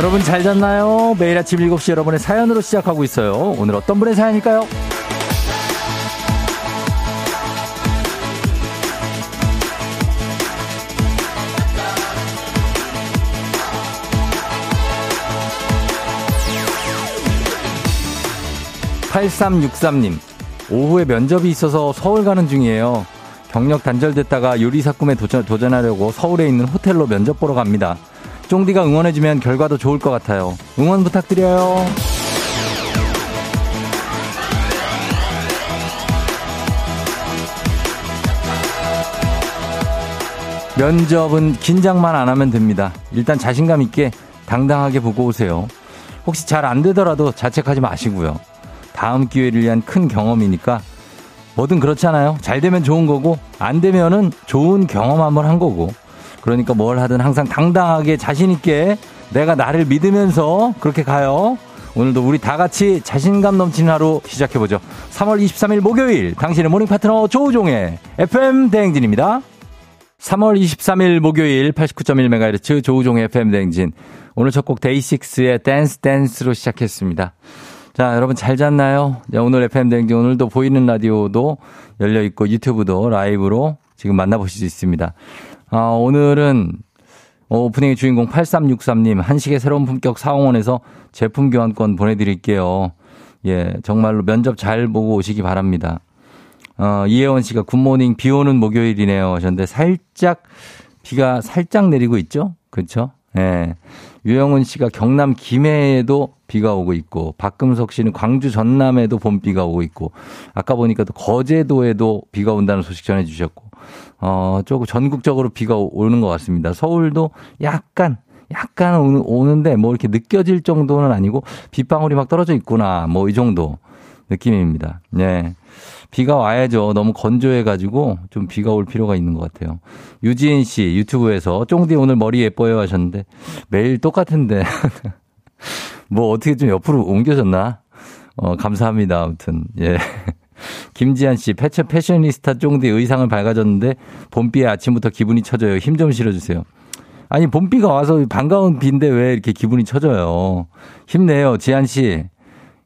여러분 잘 잤나요? 매일 아침 7시 여러분의 사연으로 시작하고 있어요. 오늘 어떤 분의 사연일까요? 8363님, 오후에 면접이 있어서 서울 가는 중이에요. 경력 단절됐다가 요리사 꿈에 도전, 도전하려고 서울에 있는 호텔로 면접 보러 갑니다. 쫑디가 응원해주면 결과도 좋을 것 같아요. 응원 부탁드려요. 면접은 긴장만 안 하면 됩니다. 일단 자신감 있게 당당하게 보고 오세요. 혹시 잘 안 되더라도 자책하지 마시고요. 다음 기회를 위한 큰 경험이니까 뭐든 그렇잖아요. 잘 되면 좋은 거고 안 되면은 좋은 경험 한번 한 거고 그러니까 뭘 하든 항상 당당하게 자신있게 내가 나를 믿으면서 그렇게 가요. 오늘도 우리 다 같이 자신감 넘치는 하루 시작해보죠. 3월 23일 목요일 당신의 morning 파트너 조우종의 FM 대행진입니다. 3월 23일 목요일 89.1MHz 조우종의 FM 대행진. 오늘 첫 곡 데이식스의 Dance Dance로 시작했습니다. 자, 여러분 잘 잤나요? 자, 오늘 FM 대행진 오늘도 보이는 라디오도 열려 있고 유튜브도 라이브로 지금 만나보실 수 있습니다. 아, 오늘은 오프닝의 주인공 8363님 한식의 새로운 품격 사홍원에서 제품 교환권 보내드릴게요. 예, 정말로 면접 잘 보고 오시기 바랍니다. 어, 이혜원 씨가 굿모닝 비 오는 목요일이네요 하셨는데 살짝 비가 살짝 내리고 있죠? 그렇죠? 예. 유영은 씨가 경남 김해에도 비가 오고 있고 박금석 씨는 광주 전남에도 봄비가 오고 있고 아까 보니까 또 거제도에도 비가 온다는 소식 전해 주셨고 어, 조금 전국적으로 비가 오는 것 같습니다. 서울도 약간 약간 오는데 뭐 이렇게 느껴질 정도는 아니고 빗방울이 막 떨어져 있구나 뭐 이 정도 느낌입니다. 네. 비가 와야죠. 너무 건조해가지고 좀 비가 올 필요가 있는 것 같아요. 유지인 씨 유튜브에서 쫑디 오늘 머리 예뻐요 하셨는데 매일 똑같은데 뭐 어떻게 좀 옆으로 옮겨졌나? 어, 감사합니다. 아무튼 예. 김지한 씨, 패션, 패셔니스타 쫑디 의상을 밝아졌는데 봄비에 아침부터 기분이 처져요. 힘 좀 실어주세요. 아니, 봄비가 와서 반가운 비인데 왜 이렇게 기분이 처져요? 힘내요, 지한 씨.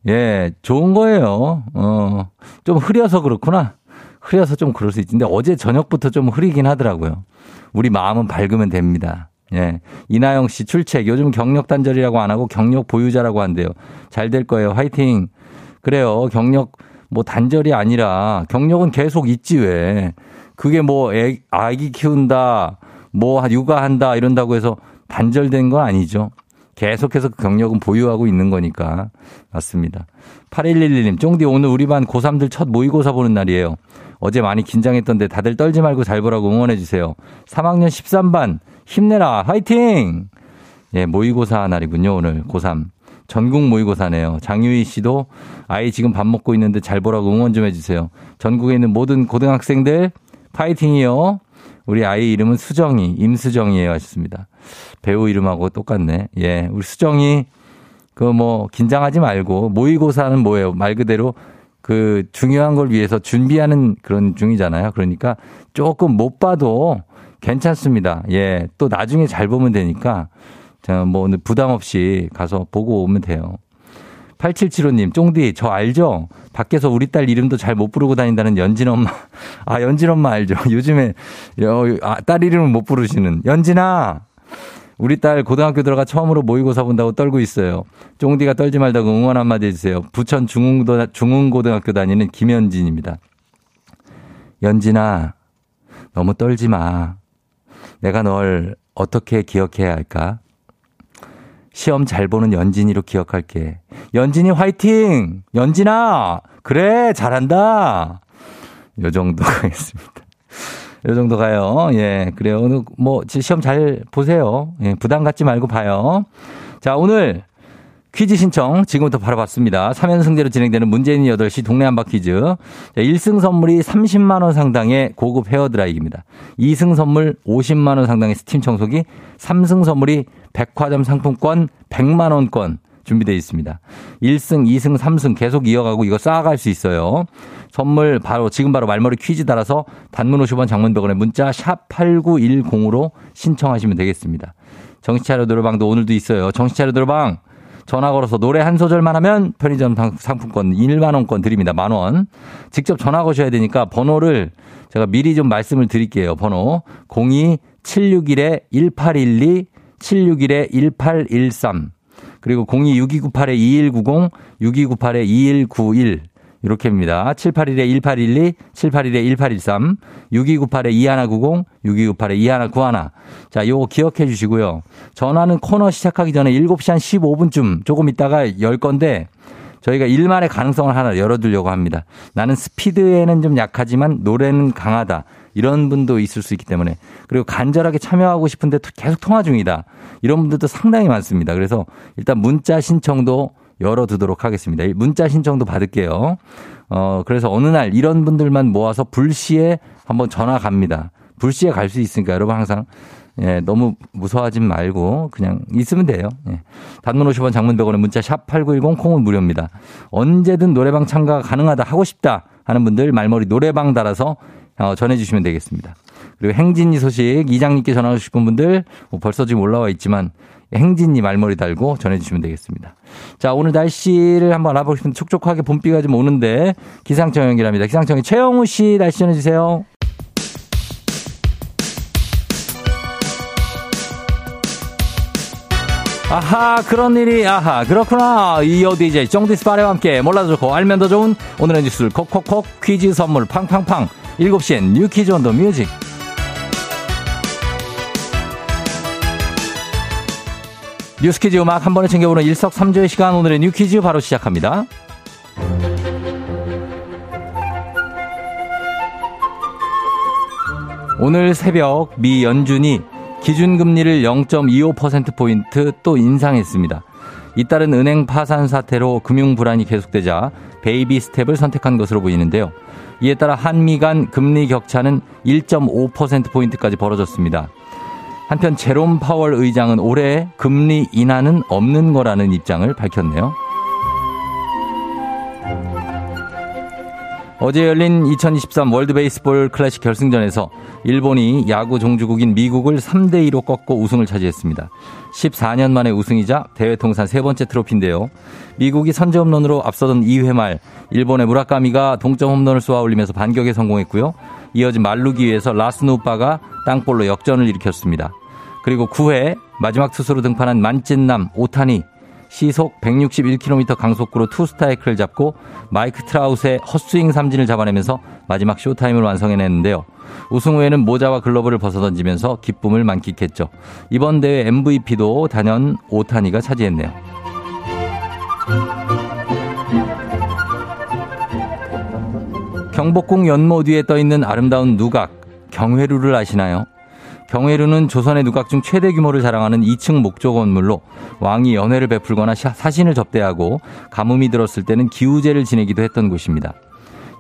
예, 좋은 거예요. 어, 좀 흐려서 그렇구나. 흐려서 좀 그럴 수 있지. 근데 어제 저녁부터 좀 흐리긴 하더라고요. 우리 마음은 밝으면 됩니다. 예. 이나영 씨 출첵. 요즘 경력 단절이라고 안 하고 경력 보유자라고 한대요. 잘 될 거예요. 화이팅. 그래요. 경력 뭐 단절이 아니라 경력은 계속 있지 왜. 그게 뭐 애, 아기 키운다, 뭐 육아한다 이런다고 해서 단절된 건 아니죠. 계속해서 그 경력은 보유하고 있는 거니까. 맞습니다. 8111님, 쫑디 오늘 우리 반 고3들 첫 모의고사 보는 날이에요. 어제 많이 긴장했던데 다들 떨지 말고 잘 보라고 응원해주세요. 3학년 13반, 힘내라, 화이팅! 예, 모의고사 날이군요, 오늘. 고3. 전국 모의고사네요. 장유희 씨도 아이 지금 밥 먹고 있는데 잘 보라고 응원 좀 해주세요. 전국에 있는 모든 고등학생들 파이팅이요. 우리 아이 이름은 수정이, 임수정이에요. 하셨습니다. 배우 이름하고 똑같네. 예. 우리 수정이 그 뭐 긴장하지 말고 모의고사는 뭐예요? 말 그대로 그 중요한 걸 위해서 준비하는 그런 중이잖아요. 그러니까 조금 못 봐도 괜찮습니다. 예. 또 나중에 잘 보면 되니까 자, 뭐 오늘 부담 없이 가서 보고 오면 돼요. 8775님, 쫑디, 저 알죠? 밖에서 우리 딸 이름도 잘 못 부르고 다닌다는 연진 엄마. 아, 연진 엄마 알죠? 요즘에, 아, 딸 이름을 못 부르시는. 연진아! 우리 딸 고등학교 들어가 처음으로 모의고사 본다고 떨고 있어요. 쫑디가 떨지 말다고 응원 한마디 해주세요. 부천 중흥도, 중흥고등학교 다니는 김연진입니다. 연진아, 너무 떨지 마. 내가 널 어떻게 기억해야 할까? 시험 잘 보는 연진이로 기억할게. 연진이 화이팅! 연진아! 그래, 잘한다! 요 정도 가겠습니다. 요 정도 가요. 예, 그래요. 오늘 뭐, 시험 잘 보세요. 예, 부담 갖지 말고 봐요. 자, 오늘 퀴즈 신청 지금부터 바로 받습니다. 3연승제로 진행되는 문재인 8시 동네 한바 퀴즈. 자, 1승 선물이 30만원 상당의 고급 헤어드라이기입니다. 2승 선물 50만원 상당의 스팀 청소기. 3승 선물이 백화점 상품권 100만 원권 준비되어 있습니다. 1승, 2승, 3승 계속 이어가고 이거 쌓아갈 수 있어요. 선물 바로 지금 바로 말머리 퀴즈 따라서 단문 50원 장문 100원에 문자 샵 8910으로 신청하시면 되겠습니다. 정신차려 노래방도 오늘도 있어요. 정신차려 노래방 전화 걸어서 노래 한 소절만 하면 편의점 상품권 1만 원권 드립니다. 만 원. 직접 전화 거셔야 되니까 번호를 제가 미리 좀 말씀을 드릴게요. 번호 02-761-1812, 761-1813. 그리고 02-6298-2190, 6298-2191. 이렇게입니다. 781-1812, 781-1813, 6298-2190, 6298-2191. 자, 요거 기억해 주시고요. 전화는 코너 시작하기 전에 7시 한 15분쯤 조금 있다가 열 건데 저희가 일만의 가능성을 하나 열어두려고 합니다. 나는 스피드에는 좀 약하지만 노래는 강하다. 이런 분도 있을 수 있기 때문에 그리고 간절하게 참여하고 싶은데 계속 통화 중이다. 이런 분들도 상당히 많습니다. 그래서 일단 문자 신청도 열어두도록 하겠습니다. 문자 신청도 받을게요. 어, 그래서 어느 날 이런 분들만 모아서 불시에 한번 전화 갑니다. 불시에 갈 수 있으니까 여러분 항상 예, 너무 무서워하지 말고 그냥 있으면 돼요. 예. 단문 50원 장문 100원의 문자 샵 8910 콩은 무료입니다. 언제든 노래방 참가 가능하다 하고 싶다 하는 분들 말머리 노래방 달아서 어, 전해주시면 되겠습니다. 그리고 행진이 소식 이장님께 전하고 싶은 분들 뭐 벌써 지금 올라와 있지만 행진이 말머리 달고 전해주시면 되겠습니다. 자, 오늘 날씨를 한번 알아보고 싶은데 촉촉하게 봄비가 좀 오는데 기상청 연결합니다. 기상청의 최영우 씨 날씨 전해주세요. 아하 그런 일이 아하 그렇구나 이어 DJ 정디스 바레와 함께 몰라도 좋고 알면 더 좋은 오늘의 뉴스를 콕콕콕 퀴즈 선물 팡팡팡 7시엔 뉴 퀴즈 온 더 뮤직 뉴스퀴즈 음악 한 번에 챙겨보는 일석삼조의 시간 오늘의 뉴퀴즈 바로 시작합니다. 오늘 새벽 미 연준이 기준금리를 0.25%포인트 또 인상했습니다. 잇따른 은행 파산 사태로 금융 불안이 계속되자 베이비 스텝을 선택한 것으로 보이는데요. 이에 따라 한미 간 금리 격차는 1.5%포인트까지 벌어졌습니다. 한편 제롬 파월 의장은 올해 금리 인하는 없을 거라는 입장을 밝혔네요. 어제 열린 2023 월드 베이스볼 클래식 결승전에서 일본이 야구 종주국인 미국을 3대 2로 꺾고 우승을 차지했습니다. 14년 만에 우승이자 대회 통산 세 번째 트로피인데요. 미국이 선제 홈런으로 앞서던 2회 말 일본의 무라카미가 동점 홈런을 쏘아 올리면서 반격에 성공했고요. 이어진 말루기위에서 라스누빠가 땅볼로 역전을 일으켰습니다. 그리고 9회 마지막 투수로 등판한 만찢남 오타니 시속 161km 강속구로 투스타이크를 잡고 마이크 트라우스의 헛스윙 삼진을 잡아내면서 마지막 쇼타임을 완성해냈는데요. 우승 후에는 모자와 글러브를 벗어던지면서 기쁨을 만끽했죠. 이번 대회 MVP도 단연 오타니가 차지했네요. 경복궁 연못 위에 떠있는 아름다운 누각, 경회루를 아시나요? 경회루는 조선의 누각 중 최대 규모를 자랑하는 2층 목조 건물로 왕이 연회를 베풀거나 사신을 접대하고 가뭄이 들었을 때는 기우제를 지내기도 했던 곳입니다.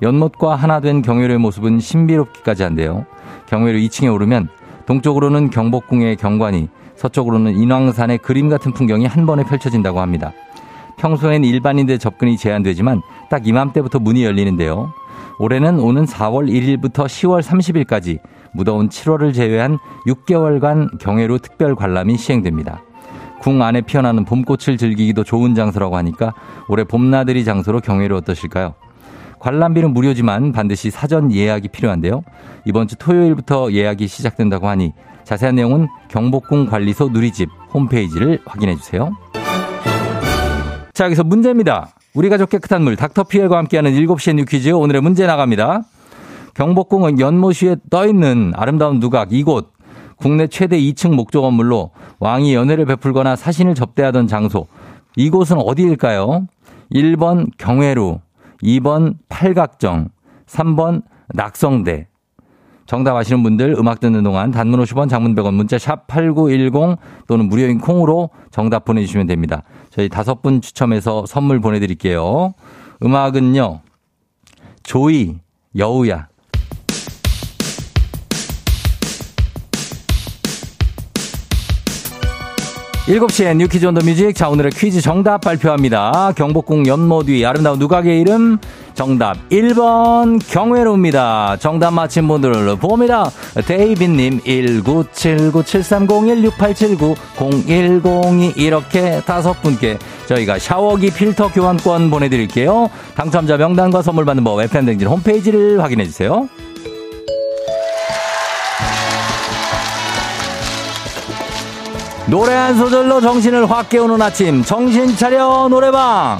연못과 하나 된 경회루의 모습은 신비롭기까지 한데요. 경회루 2층에 오르면 동쪽으로는 경복궁의 경관이 서쪽으로는 인왕산의 그림 같은 풍경이 한 번에 펼쳐진다고 합니다. 평소엔 일반인들 접근이 제한되지만 딱 이맘때부터 문이 열리는데요. 올해는 오는 4월 1일부터 10월 30일까지 무더운 7월을 제외한 6개월간 경회로 특별 관람이 시행됩니다. 궁 안에 피어나는 봄꽃을 즐기기도 좋은 장소라고 하니까 올해 봄나들이 장소로 경회루 어떠실까요? 관람비는 무료지만 반드시 사전 예약이 필요한데요. 이번 주 토요일부터 예약이 시작된다고 하니 자세한 내용은 경복궁 관리소 누리집 홈페이지를 확인해 주세요. 자, 여기서 문제입니다. 우리 가족 깨끗한 물 닥터피엘과 함께하는 7시의 뉴 퀴즈 오늘의 문제 나갑니다. 경복궁은 연못위에 떠있는 아름다운 누각 이곳 국내 최대 2층 목조 건물로 왕이 연회를 베풀거나 사신을 접대하던 장소 이곳은 어디일까요? 1번 경회루 2번 팔각정 3번 낙성대 정답 아시는 분들 음악 듣는 동안 단문 50원 장문 100원 문자 샵 8910 또는 무료인 콩으로 정답 보내주시면 됩니다. 저희 다섯 분 추첨해서 선물 보내드릴게요. 음악은요. 조이 여우야 7시에 뉴퀴즈 온 더 뮤직. 자, 오늘의 퀴즈 정답 발표합니다. 경복궁 연못 위 아름다운 누각의 이름 정답 1번 경외로입니다. 정답 맞힌 분들 봅니다. 데이비님 1979-7301-6879-0102 이렇게 다섯 분께 저희가 샤워기 필터 교환권 보내드릴게요. 당첨자 명단과 선물 받는 법 FM댕진 홈페이지를 확인해주세요. 노래 한 소절로 정신을 확 깨우는 아침. 정신 차려 노래방.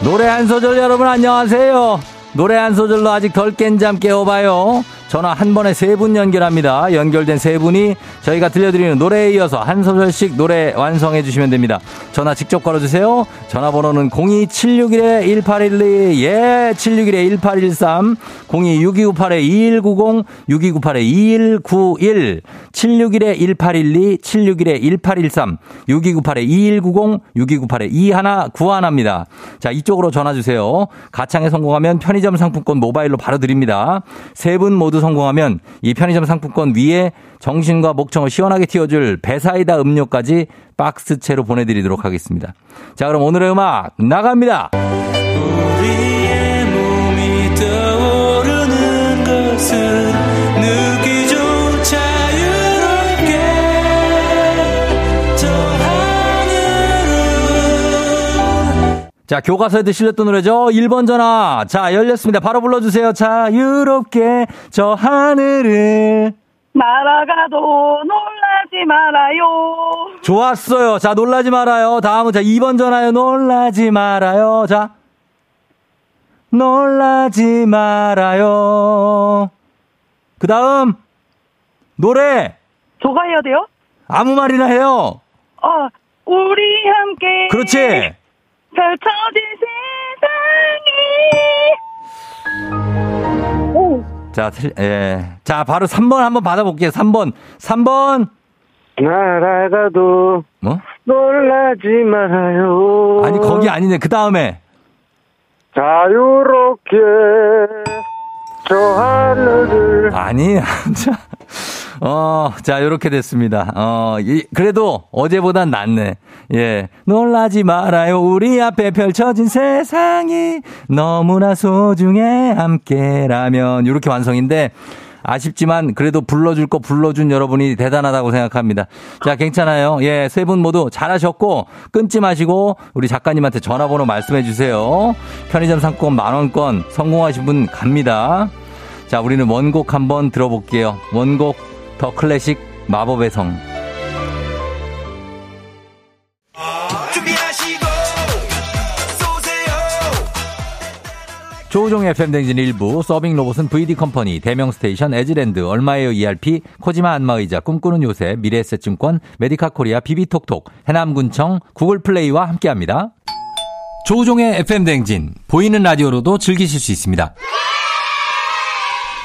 노래 한 소절 여러분 안녕하세요. 노래 한 소절로 아직 덜 깬 잠 깨워봐요 전화 한 번에 세 분 연결합니다. 연결된 세 분이 저희가 들려드리는 노래에 이어서 한 소절씩 노래 완성해 주시면 됩니다. 전화 직접 걸어주세요. 전화번호는 02761-1812, 예, 761-1813, 026298-2190, 6298-2191, 761-1812, 761-1813, 6298-2190, 6298-2191입니다. 자, 이쪽으로 전화 주세요. 가창에 성공하면 편의점 상품권 모바일로 바로 드립니다. 세 분 모두 성공하면 이 편의점 상품권 위에 정신과 목청을 시원하게 틔워줄 배사이다 음료까지 박스채로 보내드리도록 하겠습니다. 자, 그럼 오늘의 음악 나갑니다. 우리의 몸이 떠오르는 것은 자, 교과서에도 실렸던 노래죠. 1번 전화. 자, 열렸습니다. 바로 불러주세요. 자유롭게 저 하늘을 날아가도 놀라지 말아요. 좋았어요. 자, 놀라지 말아요. 다음은 자, 2번 전화요. 놀라지 말아요. 자. 놀라지 말아요. 그 다음, 노래. 저가 해야 돼요? 아무 말이나 해요. 어, 우리 함께. 그렇지. 펼쳐진 세상이. 오. 자, 틀, 예. 자, 바로 3번 한번 받아볼게요. 3번. 3번. 날아가도 뭐? 놀라지 말아요. 아니, 거기 아니네. 그 다음에. 자유롭게 저 하늘을 아니, 자. 어, 자, 요렇게 됐습니다. 어, 이, 그래도 어제보단 낫네. 예. 놀라지 말아요. 우리 앞에 펼쳐진 세상이 너무나 소중해 함께라면. 요렇게 완성인데, 아쉽지만 그래도 불러줄 거 불러준 여러분이 대단하다고 생각합니다. 자, 괜찮아요. 예, 세 분 모두 잘하셨고 끊지 마시고 우리 작가님한테 전화번호 말씀해 주세요. 편의점 상권 만 원권 성공하신 분 갑니다. 자, 우리는 원곡 한번 들어볼게요. 원곡 더 클래식 마법의 성. 조우종의 FM대행진 1부 서빙 로봇은 VD 컴퍼니, 대명 스테이션, 에즈랜드, 얼마에요 ERP, 코지마 안마의자, 꿈꾸는 요새, 미래에셋증권, 메디카 코리아, 비비톡톡, 해남군청, 구글 플레이와 함께합니다. 조우종의 FM대행진 보이는 라디오로도 즐기실 수 있습니다.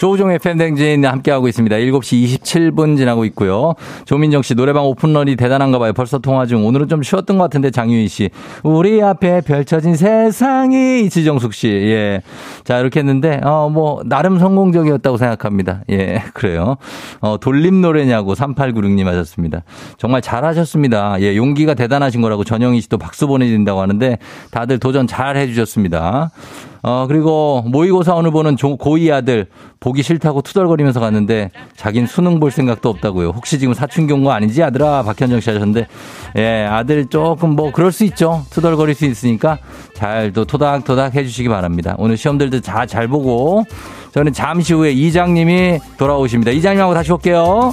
조우종의 팬댕진 함께하고 있습니다. 7시 27분 지나고 있고요. 조민정 씨 노래방 오픈런이 대단한가 봐요. 벌써 통화 중. 오늘은 좀 쉬웠던 것 같은데 장유인 씨. 우리 앞에 펼쳐진 세상이 이지정숙 씨. 예. 자, 이렇게 했는데 어 뭐 나름 성공적이었다고 생각합니다. 예. 그래요. 어 돌림 노래냐고 3896님 하셨습니다. 정말 잘하셨습니다. 예. 용기가 대단하신 거라고 전영희 씨도 박수 보내드린다고 하는데 다들 도전 잘 해주셨습니다. 어, 그리고 모의고사 오늘 보는 고2 아들 보기 싫다고 투덜거리면서 갔는데 자긴 수능 볼 생각도 없다고요. 혹시 지금 사춘기 온 거 아니지 아들아 박현정 씨 하셨는데 예, 아들 조금 뭐 그럴 수 있죠. 투덜거릴 수 있으니까 잘 또 토닥토닥 해주시기 바랍니다. 오늘 시험들도 다 잘 보고 저는 잠시 후에 이장님이 돌아오십니다. 이장님하고 다시 올게요.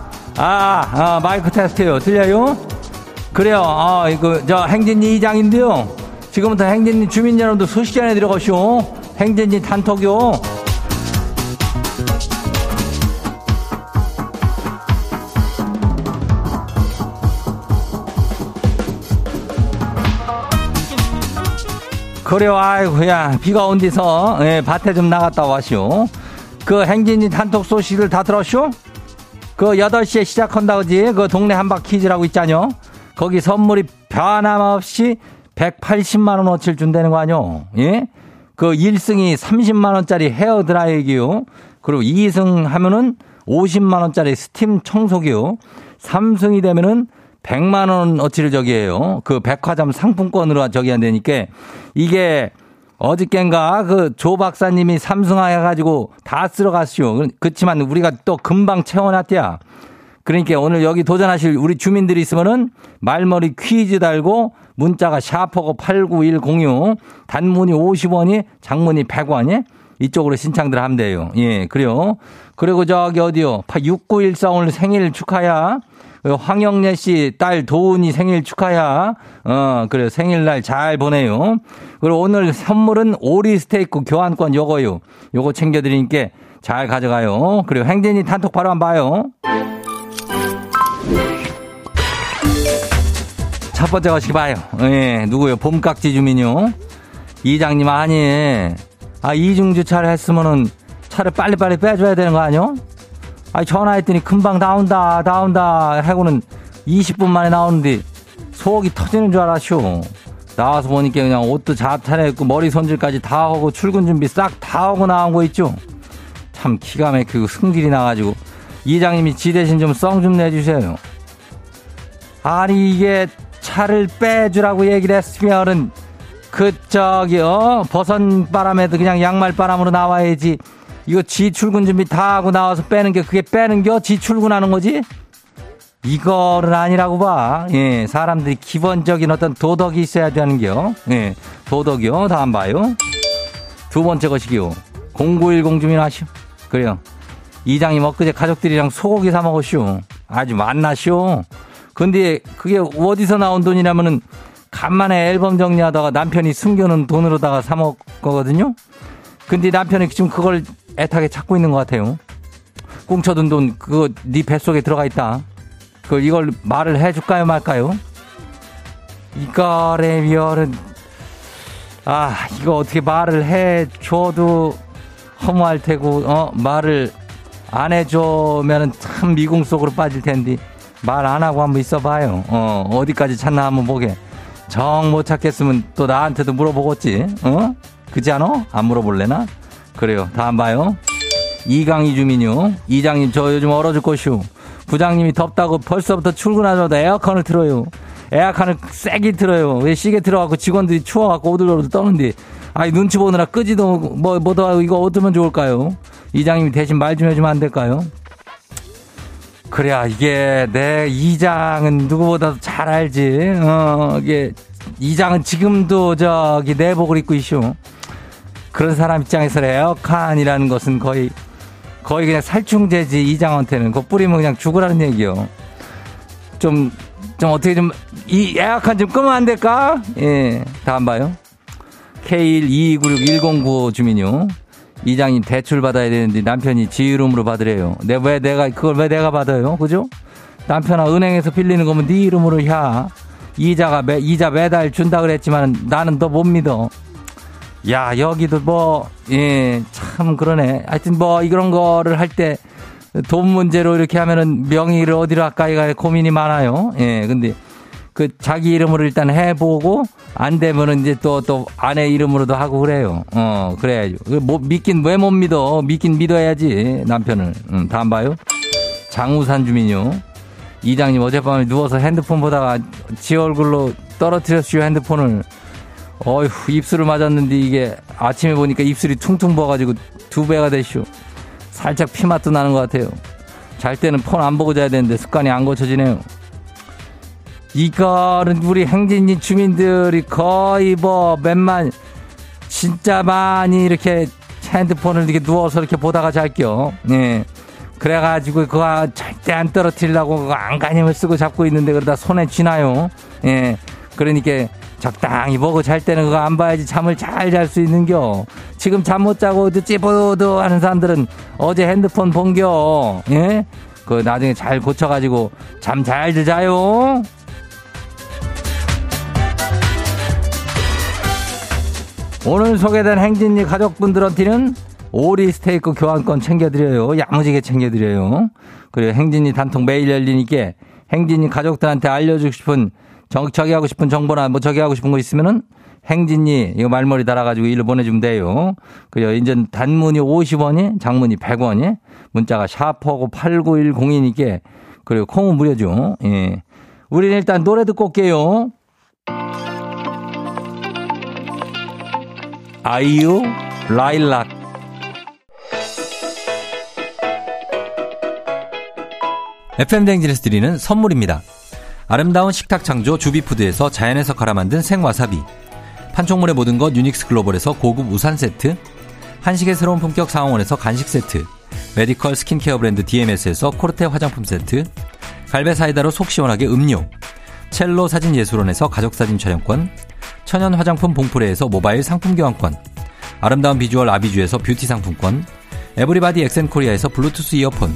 아, 아, 마이크 테스트요. 들려요? 그래요. 아, 이거, 저, 행진이 이장인데요. 지금부터 행진이 주민 여러분들 소식 전해 들어가시오. 행진이 단톡요. 그래요. 아이고, 야, 비가 온 뒤서, 예, 밭에 좀 나갔다 와시오. 그 행진이 단톡 소식을 다 들었쇼? 그 8시에 시작한다 그지? 그 동네 한바 퀴즈라고 있잖요. 거기 선물이 변함없이 180만 원어치를 준다는 거 아뇨? 예? 그 1승이 30만 원짜리 헤어 드라이기요. 그리고 2승 하면은 50만 원짜리 스팀 청소기요. 3승이 되면은 100만 원어치를 저기 해요. 그 백화점 상품권으로 저기 한다니까 이게 어저께인가 그 조 박사님이 삼승하 해가지고 다 쓸어갔시오. 그렇지만 우리가 또 금방 채워놨대야. 그러니까 오늘 여기 도전하실 우리 주민들이 있으면은 말머리 퀴즈 달고 문자가 샤퍼고 89106 단문이 50원이 장문이 100원이 이쪽으로 신청들 하면 돼요. 예, 그래요. 그리고 저기 어디요? 6914 오늘 생일 축하야. 황영래 씨 딸 도훈이 생일 축하야. 어, 그래 생일날 잘 보내요. 그리고 오늘 선물은 오리 스테이크 교환권 요거요. 요거 챙겨드리니까 잘 가져가요. 그리고 행진이 단톡 바로 한번 봐요. 첫 번째 것이 봐요. 예, 누구요? 봄깍지 주민요. 이장님 아니. 아, 이중 주차를 했으면은 차를 빨리빨리 빼줘야 되는 거 아니요? 아 전화했더니 금방 나온다, 나온다 하고는 20분 만에 나오는데 속이 터지는 줄 알았쇼. 나와서 보니까 그냥 옷도 잘 차려입고 머리 손질까지 다 하고 출근 준비 싹 다 하고 나온 거 있죠? 참 기가 막히고 승질이 나가지고 이장님이 지 대신 좀 썽좀 내주세요. 아니 이게 차를 빼주라고 얘기를 했으면은 그 저기 어 버선 바람에도 그냥 양말 바람으로 나와야지 이거 지 출근 준비 다 하고 나와서 빼는 게 그게 빼는 겨? 지 출근하는 거지? 이거는 아니라고 봐. 예, 사람들이 기본적인 어떤 도덕이 있어야 되는 겨. 예, 도덕이요. 다음 봐요. 두 번째 것이기요. 0910 주민 하시오. 그래요. 이장님 엊그제 가족들이랑 소고기 사 먹었쇼. 아주 만나쇼. 근데 그게 어디서 나온 돈이냐면은 간만에 앨범 정리하다가 남편이 숨겨놓은 돈으로다가 사 먹거든요. 근데 남편이 지금 그걸 애타게 찾고 있는 것 같아요. 꽁쳐둔 돈 그거 네 뱃속에 들어가 있다. 그 이걸 말을 해줄까요 말까요? 이거래 미열은 아 이거 어떻게 말을 해줘도 허무할 테고 어 말을 안 해줘면은 참 미궁 속으로 빠질 텐데 말 안 하고 한번 있어봐요. 어 어디까지 찾나 한번 보게. 정 못 찾겠으면 또 나한테도 물어보겠지. 어 그지 않어? 안 물어볼래나? 그래요. 다음 봐요. 이강희 주민요. 이장님 저 요즘 얼어 죽겠슈. 부장님이 덥다고 벌써부터 출근하자마자 에어컨을 틀어요. 에어컨을 세게 틀어요. 왜 시계 틀어갖고 직원들이 추워갖고 오들오들 떠는데 아이 눈치 보느라 끄지도 뭐 뭐도 하고 이거 어쩌면 좋을까요? 이장님이 대신 말 좀 해주면 안 될까요? 그래야 이게 내 이장은 누구보다도 잘 알지. 어 이게 이장은 지금도 저기 내복을 입고 있쇼. 그런 사람 입장에서 에어컨이라는 것은 거의 거의 그냥 살충제지 이장한테는 그거 뿌리면 그냥 죽으라는 얘기요. 좀, 좀 어떻게 좀, 이 에어컨 좀 끄면 안 될까? 예, 다음 봐요. K122961095 주민요. 이장님 대출 받아야 되는데 남편이 지 이름으로 받으래요. 내, 왜 내가, 그걸 왜 내가 받아요? 그죠? 남편아, 은행에서 빌리는 거면 네 이름으로 야. 이자가 매, 이자 매달 준다 그랬지만 나는 너 못 믿어. 야, 여기도 뭐, 예, 참 그러네. 하여튼 뭐, 이런 거를 할 때 돈 문제로 이렇게 하면은 명의를 어디로 할까가 고민이 많아요. 예, 근데 그 자기 이름으로 일단 해보고 안 되면은 이제 또, 또 아내 이름으로도 하고 그래요. 어, 그래야죠. 뭐, 믿긴 왜 못 믿어? 믿긴 믿어야지, 남편을. 음, 다음 봐요. 장우산 주민요. 이장님 어젯밤에 누워서 핸드폰 보다가 지 얼굴로 떨어뜨렸어요, 핸드폰을. 어휴, 입술을 맞았는데 이게 아침에 보니까 입술이 퉁퉁 부어가지고 두 배가 됐쇼. 살짝 피맛도 나는 것 같아요. 잘 때는 폰 안 보고 자야 되는데 습관이 안 고쳐지네요. 이거는 우리 행진이 주민들이 거의 뭐 몇만, 진짜 많이 이렇게 핸드폰을 이렇게 누워서 이렇게 보다가 잘게요. 예. 그래가지고 그거 잘 절대 안 떨어뜨리려고 안간힘을 쓰고 잡고 있는데 그러다 손에 쥐나요? 예. 그러니까 적당히 보고 잘 때는 그거 안 봐야지 잠을 잘 잘 수 있는겨. 지금 잠 못 자고 찌뿌드 하는 사람들은 어제 핸드폰 본겨. 예? 그 나중에 잘 고쳐가지고 잠 잘 자요. 오늘 소개된 행진이 가족분들한테는 오리 스테이크 교환권 챙겨드려요. 야무지게 챙겨드려요. 그리고 행진이 단통 매일 열리니까 행진이 가족들한테 알려주고 싶은 정, 저기 하고 싶은 정보나 뭐 저기 하고 싶은 거 있으면은 행진이 이거 말머리 달아가지고 일로 보내주면 돼요. 그리고 이제 단문이 50원이 장문이 100원이 문자가 샤퍼고 8910이니까 그리고 콩은 무료죠. 예. 우리는 일단 노래 듣고 올게요. 아이유 라일락 FM 대행진에서 드리는 선물입니다. 아름다운 식탁 창조 주비푸드에서 자연에서 갈아 만든 생와사비. 판촉물의 모든 것 유닉스 글로벌에서 고급 우산 세트. 한식의 새로운 품격 상황원에서 간식 세트. 메디컬 스킨케어 브랜드 DMS에서 코르테 화장품 세트. 갈배 사이다로 속 시원하게 음료. 첼로 사진 예술원에서 가족사진 촬영권. 천연 화장품 봉프레에서 모바일 상품 교환권. 아름다운 비주얼 아비주에서 뷰티 상품권. 에브리바디 엑센코리아에서 블루투스 이어폰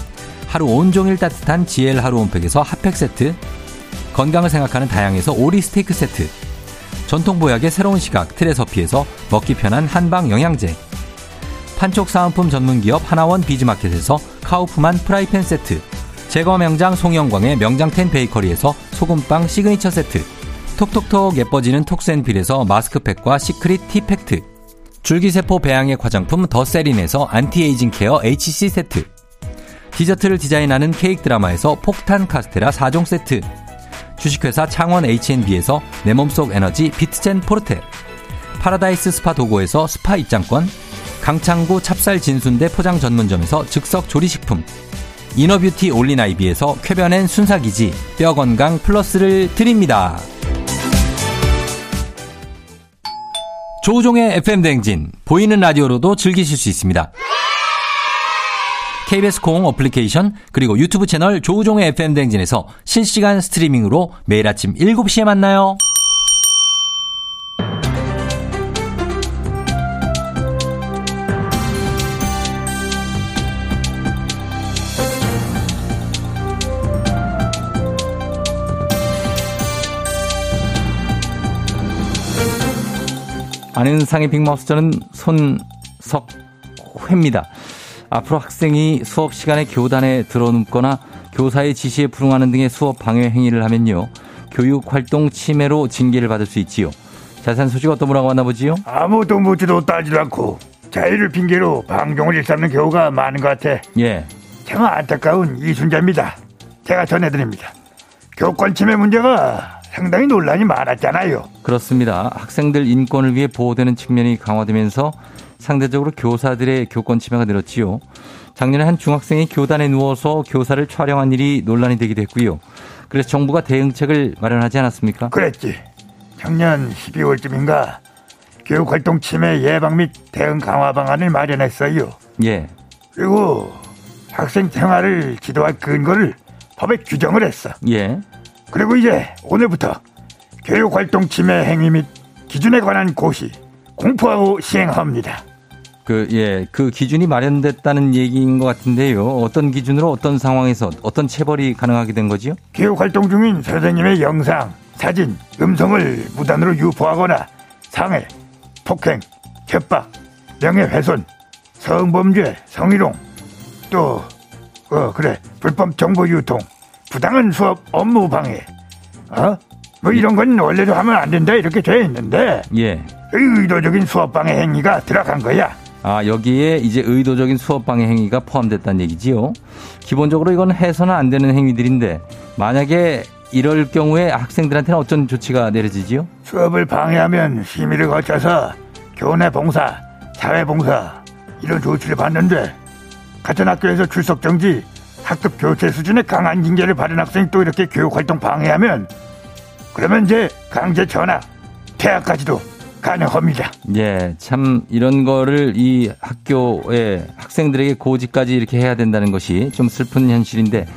하루 온종일 따뜻한 GL 하루 온팩에서 핫팩 세트 건강을 생각하는 다양에서 오리 스테이크 세트 전통 보약의 새로운 시각 트레서피에서 먹기 편한 한방 영양제 판촉 사은품 전문기업 하나원 비즈마켓에서 카우프만 프라이팬 세트 제과 명장 송영광의 명장텐 베이커리에서 소금빵 시그니처 세트 톡톡톡 예뻐지는 톡센필에서 마스크팩과 시크릿 티팩트 줄기세포 배양액 화장품 더세린에서 안티에이징 케어 HC 세트 디저트를 디자인하는 케이크 드라마에서 폭탄 카스테라 4종 세트. 주식회사 창원 H&B에서 내 몸속 에너지 비트젠 포르테. 파라다이스 스파 도고에서 스파 입장권. 강창구 찹쌀 진순대 포장 전문점에서 즉석 조리식품. 이너뷰티 올린아이비에서 쾌변엔 순사기지 뼈건강 플러스를 드립니다. 조우종의 FM 대행진. 보이는 라디오로도 즐기실 수 있습니다. KBS 콩 어플리케이션 그리고 유튜브 채널 조우종의 FM 대행진에서 실시간 스트리밍으로 매일 아침 7시에 만나요. 안윤상의 빅마우스 저는 손석회입니다. 앞으로 학생이 수업 시간에 교단에 들어눕거나 교사의 지시에 불응하는 등의 수업 방해 행위를 하면요. 교육 활동 침해로 징계를 받을 수 있지요. 자세한 소식 어떤 분하고 만나보지요? 아무도 묻지도 따지도 않고 자유를 핑계로 방종을 일삼는 경우가 많은 것 같아. 예. 참 안타까운 이순자입니다. 제가 전해드립니다. 교권 침해 문제가 상당히 논란이 많았잖아요. 그렇습니다. 학생들 인권을 위해 보호되는 측면이 강화되면서 상대적으로 교사들의 교권 침해가 늘었지요. 작년에 한 중학생이 교단에 누워서 교사를 촬영한 일이 논란이 되기도 했고요. 그래서 정부가 대응책을 마련하지 않았습니까? 그랬지. 작년 12월쯤인가 교육활동 침해 예방 및 대응 강화 방안을 마련했어요. 예. 그리고 학생 생활을 지도할 근거를 법에 규정을 했어. 예. 그리고 이제 오늘부터 교육활동 침해 행위 및 기준에 관한 고시 공포하고 시행합니다. 그, 예, 그 기준이 마련됐다는 얘기인 것 같은데요. 어떤 기준으로 어떤 상황에서 어떤 체벌이 가능하게 된 거지요? 교육 활동 중인 선생님의 영상, 사진, 음성을 무단으로 유포하거나 상해, 폭행, 협박, 명예훼손, 성범죄, 성희롱, 또, 어, 그래, 불법 정보 유통, 부당한 수업 업무 방해, 어? 뭐 이런 건 원래도 하면 안 된다 이렇게 돼 있는데 예. 의도적인 수업 방해 행위가 들어간 거야. 아, 여기에 이제 의도적인 수업 방해 행위가 포함됐다는 얘기지요. 기본적으로 이건 해서는 안 되는 행위들인데 만약에 이럴 경우에 학생들한테는 어떤 조치가 내려지지요? 수업을 방해하면 심의를 거쳐서 교내 봉사, 사회 봉사 이런 조치를 받는데 같은 학교에서 출석 정지, 학급 교체 수준의 강한 징계를 받은 학생이 또 이렇게 교육 활동 방해하면 그러면 이제 강제 전학, 퇴학까지도 가능합니다. 예, 참 이런 거를 이 학교에 학생들에게 고지까지 이렇게 해야 된다는 것이 좀 슬픈 현실인데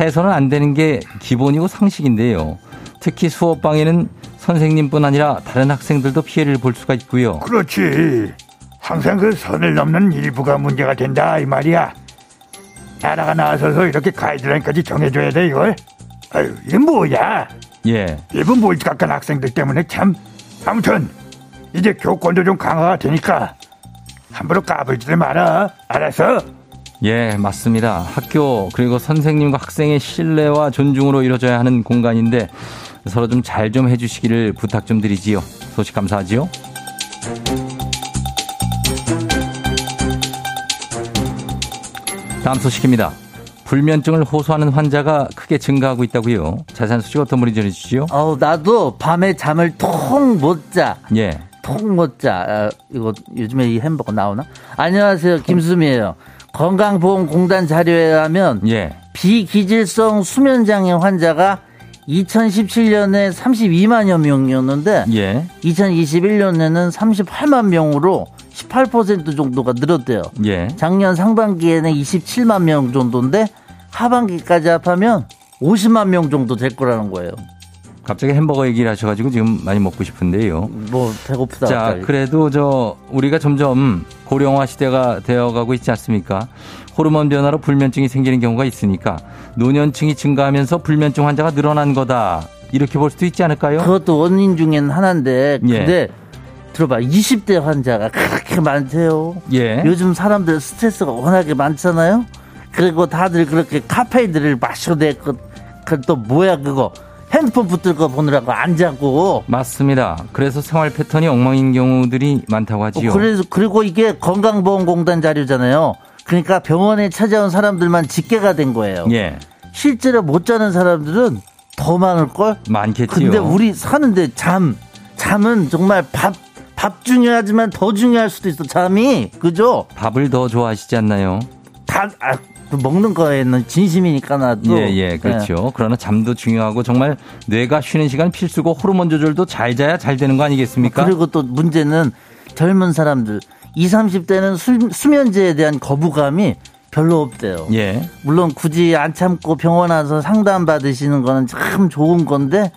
해서는 안 되는 게 기본이고 상식인데요. 특히 수업방에는 선생님뿐 아니라 다른 학생들도 피해를 볼 수가 있고요. 그렇지. 항상 그 선을 넘는 일부가 문제가 된다 이 말이야. 나라가 나서서 이렇게 가이드라인까지 정해줘야 돼 이걸. 아유 이게 뭐야? 예, 일부 몰두각한 학생들 때문에 참. 아무튼 이제 교권도 좀 강화가 되니까 함부로 까불지들 마라. 알았어? 예, 맞습니다. 학교 그리고 선생님과 학생의 신뢰와 존중으로 이루어져야 하는 공간인데 서로 좀 잘 좀 해주시기를 부탁 좀 드리지요. 소식 감사하지요. 다음 소식입니다. 불면증을 호소하는 환자가 크게 증가하고 있다고요. 자세한 소식 어떤 분이 전해주시죠? 어우, 나도 밤에 잠을 통 못 자. 예, 통못 자. 아, 이거 요즘에 이 햄버거 나오나? 안녕하세요. 김수미예요. 건강보험공단 자료에 의하면 예, 비기질성 수면장애 환자가 2017년에 32만여 명이었는데 예, 2021년에는 38만 명으로 18% 정도가 늘었대요. 예. 작년 상반기에는 27만 명 정도인데 하반기까지 합하면 50만 명 정도 될 거라는 거예요. 갑자기 햄버거 얘기를 하셔가지고 지금 많이 먹고 싶은데요. 뭐 배고프다. 자, 갑자기. 그래도 저 우리가 점점 고령화 시대가 되어가고 있지 않습니까? 호르몬 변화로 불면증이 생기는 경우가 있으니까 노년층이 증가하면서 불면증 환자가 늘어난 거다. 이렇게 볼 수도 있지 않을까요? 그것도 원인 중엔 하나인데 예. 근데 들어봐 20대 환자가 그렇게 많대요. 예. 요즘 사람들 스트레스가 워낙에 많잖아요. 그리고 다들 그렇게 카페인들을 마셔대고 그 또 뭐야 그거 핸드폰 붙들고 보느라고 안 자고 맞습니다. 그래서 생활 패턴이 엉망인 경우들이 많다고 하지요. 어, 그래서 그리고 이게 건강보험공단 자료잖아요. 그러니까 병원에 찾아온 사람들만 집계가 된 거예요. 예. 실제로 못 자는 사람들은 더 많을 걸. 많겠지요. 근데 우리 사는데 잠 잠은 정말 밥밥 중요하지만 더 중요할 수도 있어 잠이 그죠? 밥을 더 좋아하시지 않나요? 다 아, 그 먹는 거에는 진심이니까 나도 예, 예, 그렇죠. 그러나 잠도 중요하고 정말 뇌가 쉬는 시간 필수고 호르몬 조절도 잘 자야 잘 되는 거 아니겠습니까? 그리고 또 문제는 젊은 사람들 20, 30대는 수, 수면제에 대한 거부감이 별로 없대요. 예. 물론 굳이 안 참고 병원 와서 상담 받으시는 거는 참 좋은 건데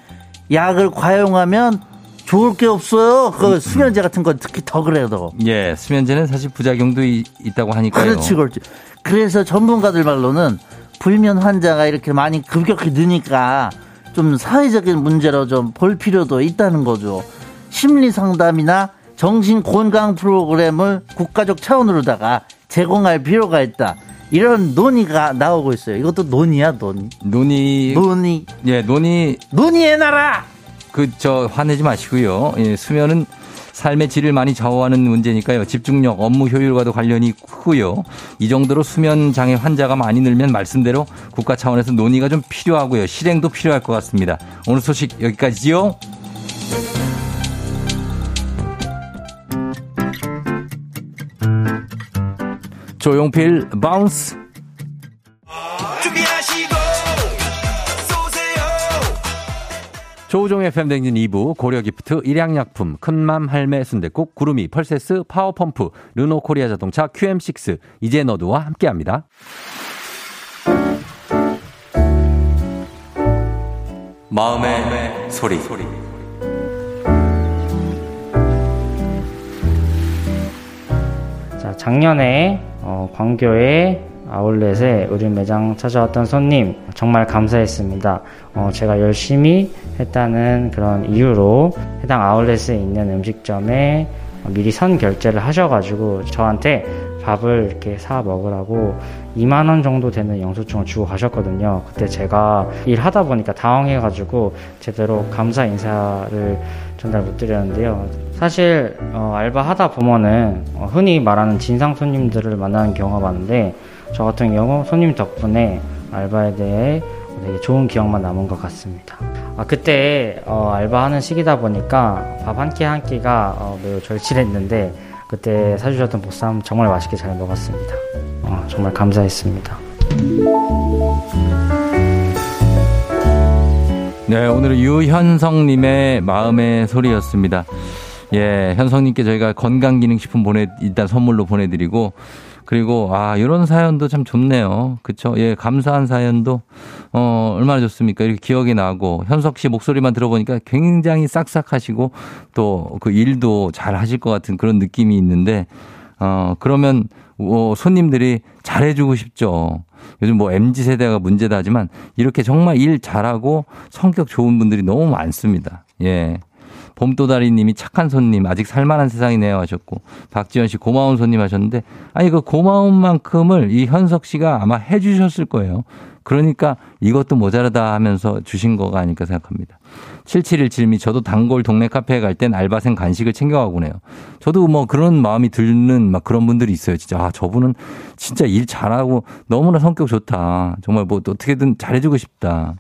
약을 과용하면 좋을 게 없어요. 그 수면제 같은 건 특히 더 그래도. 예, 수면제는 사실 부작용도 이- 있다고 하니까요. 그렇지, 그렇지. 그래서 전문가들 말로는 불면 환자가 이렇게 많이 급격히 느니까 좀 사회적인 문제로 좀 볼 필요도 있다는 거죠. 심리 상담이나 정신 건강 프로그램을 국가적 차원으로다가 제공할 필요가 있다. 이런 논의가 나오고 있어요. 이것도 논의야, 논의. 논의 논의. 예, 논의 논의의 나라! 그 저 화내지 마시고요. 예, 수면은 삶의 질을 많이 좌우하는 문제니까요. 집중력, 업무 효율과도 관련이 크고요. 이 정도로 수면 장애 환자가 많이 늘면 말씀대로 국가 차원에서 논의가 좀 필요하고요. 실행도 필요할 것 같습니다. 오늘 소식 여기까지요. 조용필 바운스 조우종의 FM대행진 2부 고려기프트 일양약품 큰맘 할매 순대국 구름이 펄세스 파워펌프 르노코리아 자동차 QM6 이제 너도와 함께합니다. 마음의, 소리. 자, 작년에 어, 광교의 아울렛에 우리 매장 찾아왔던 손님 정말 감사했습니다. 어, 제가 열심히 했다는 그런 이유로 해당 아울렛에 있는 음식점에 미리 선 결제를 하셔가지고 저한테 밥을 이렇게 사 먹으라고 2만 원 정도 되는 영수증을 주고 가셨거든요. 그때 제가 일하다 보니까 당황해가지고 제대로 감사 인사를 전달 못 드렸는데요. 사실 어, 알바 하다 보면은 어, 흔히 말하는 진상 손님들을 만나는 경우가 많은데 저 같은 경우 손님 덕분에 알바에 대해 되게 좋은 기억만 남은 것 같습니다. 아, 그때 어, 알바하는 시기다 보니까 밥 한 끼 한 끼가 어, 매우 절실했는데 그때 사주셨던 보쌈 정말 맛있게 잘 먹었습니다. 어, 정말 감사했습니다. 네, 오늘은 유현성님의 마음의 소리였습니다. 예, 현성님께 저희가 건강기능식품 보내, 일단 선물로 보내드리고, 그리고, 아, 이런 사연도 참 좋네요. 그쵸? 예, 감사한 사연도, 어, 얼마나 좋습니까? 이렇게 기억이 나고, 현석 씨 목소리만 들어보니까 굉장히 싹싹하시고, 또 그 일도 잘 하실 것 같은 그런 느낌이 있는데, 어, 그러면, 어, 손님들이 잘해주고 싶죠. 요즘 뭐 MZ 세대가 문제다 하지만 이렇게 정말 일 잘하고 성격 좋은 분들이 너무 많습니다. 예. 봄도다리 님이 착한 손님, 아직 살만한 세상이네요 하셨고, 박지현 씨 고마운 손님 하셨는데, 아니, 그 고마운 만큼을 이 현석 씨가 아마 해 주셨을 거예요. 그러니까 이것도 모자라다 하면서 주신 거가 아닐까 생각합니다. 7717미 저도 단골 동네 카페에 갈 땐 알바생 간식을 챙겨가곤 해요. 저도 뭐 그런 마음이 드는 막 그런 분들이 있어요. 진짜 아 저분은 진짜 일 잘하고 너무나 성격 좋다. 정말 뭐 어떻게든 잘해주고 싶다.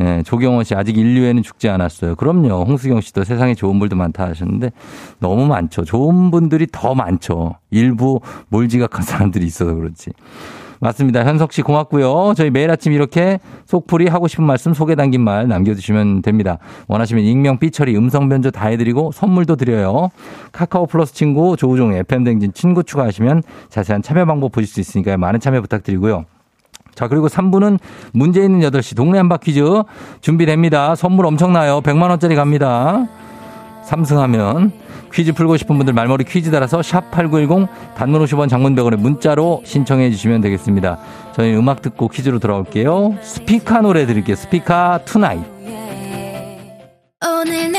예, 조경원 씨 아직 인류에는 죽지 않았어요. 그럼요. 홍수경 씨도 세상에 좋은 분도 많다 하셨는데 너무 많죠. 좋은 분들이 더 많죠. 일부 몰지각한 사람들이 있어서 그렇지. 맞습니다. 현석 씨 고맙고요. 저희 매일 아침 이렇게 속풀이 하고 싶은 말씀 소개 담긴 말 남겨주시면 됩니다. 원하시면 익명, 삐처리, 음성 변조 다 해드리고 선물도 드려요. 카카오 플러스 친구 조우종 FM 댕진 친구 추가하시면 자세한 참여 방법 보실 수 있으니까 많은 참여 부탁드리고요. 자, 그리고 3부는 문제 있는 8시 동네 한바 퀴즈 준비됩니다. 선물 엄청나요. 100만원짜리 갑니다. 삼승하면 퀴즈 풀고 싶은 분들 말머리 퀴즈 달아서 샵 8910 단문 50원 장문 100원에 문자로 신청해 주시면 되겠습니다. 저희 음악 듣고 퀴즈로 돌아올게요. 스피카 노래 드릴게요. 스피카 투나잇. 오늘 내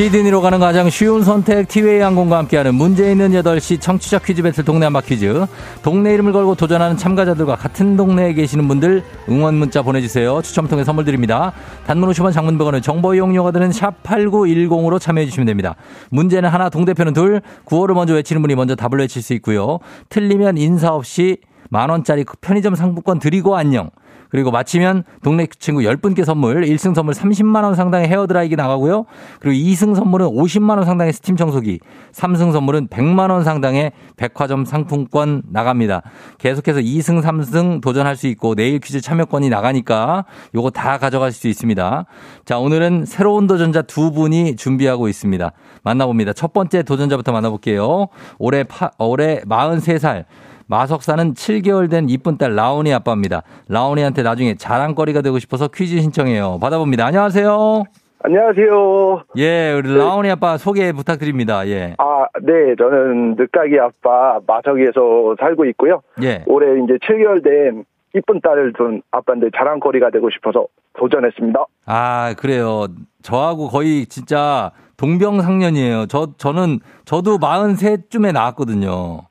시드니로 가는 가장 쉬운 선택 티웨이 항공과 함께하는 문제 있는 8시 청취자 퀴즈 배틀 동네 한바 퀴즈. 동네 이름을 걸고 도전하는 참가자들과 같은 동네에 계시는 분들 응원 문자 보내주세요. 추첨 통해 선물 드립니다. 단문 50원 장문 100원은 정보 이용료가 드는 샵 8910으로 참여해 주시면 됩니다. 문제는 하나 동대표는 둘 구호를 먼저 외치는 분이 먼저 답을 외칠 수 있고요. 틀리면 인사 없이 만원짜리 편의점 상품권 드리고 안녕. 그리고 마치면 동네 친구 10분께 선물, 1승 선물 30만 원 상당의 헤어드라이기 나가고요. 그리고 2승 선물은 50만 원 상당의 스팀 청소기, 3승 선물은 100만 원 상당의 백화점 상품권 나갑니다. 계속해서 2승, 3승 도전할 수 있고 내일 퀴즈 참여권이 나가니까 요거 다 가져갈 수 있습니다. 자, 오늘은 새로운 도전자 두 분이 준비하고 있습니다. 만나봅니다. 첫 번째 도전자부터 만나볼게요. 올해 파, 올해 43살. 마석사는 7개월 된 이쁜 딸 라온이 아빠입니다. 라온이한테 나중에 자랑거리가 되고 싶어서 퀴즈 신청해요. 받아봅니다. 안녕하세요. 안녕하세요. 예, 우리 라온이 아빠 소개 부탁드립니다. 예. 아, 네, 저는 늦가기 아빠 마석에서 살고 있고요. 예. 올해 이제 7개월 된 이쁜 딸을 둔 아빠인데 자랑거리가 되고 싶어서 도전했습니다. 아, 그래요. 저하고 거의 진짜 동병상련이에요. 저, 저는, 저도 43쯤에 나왔거든요.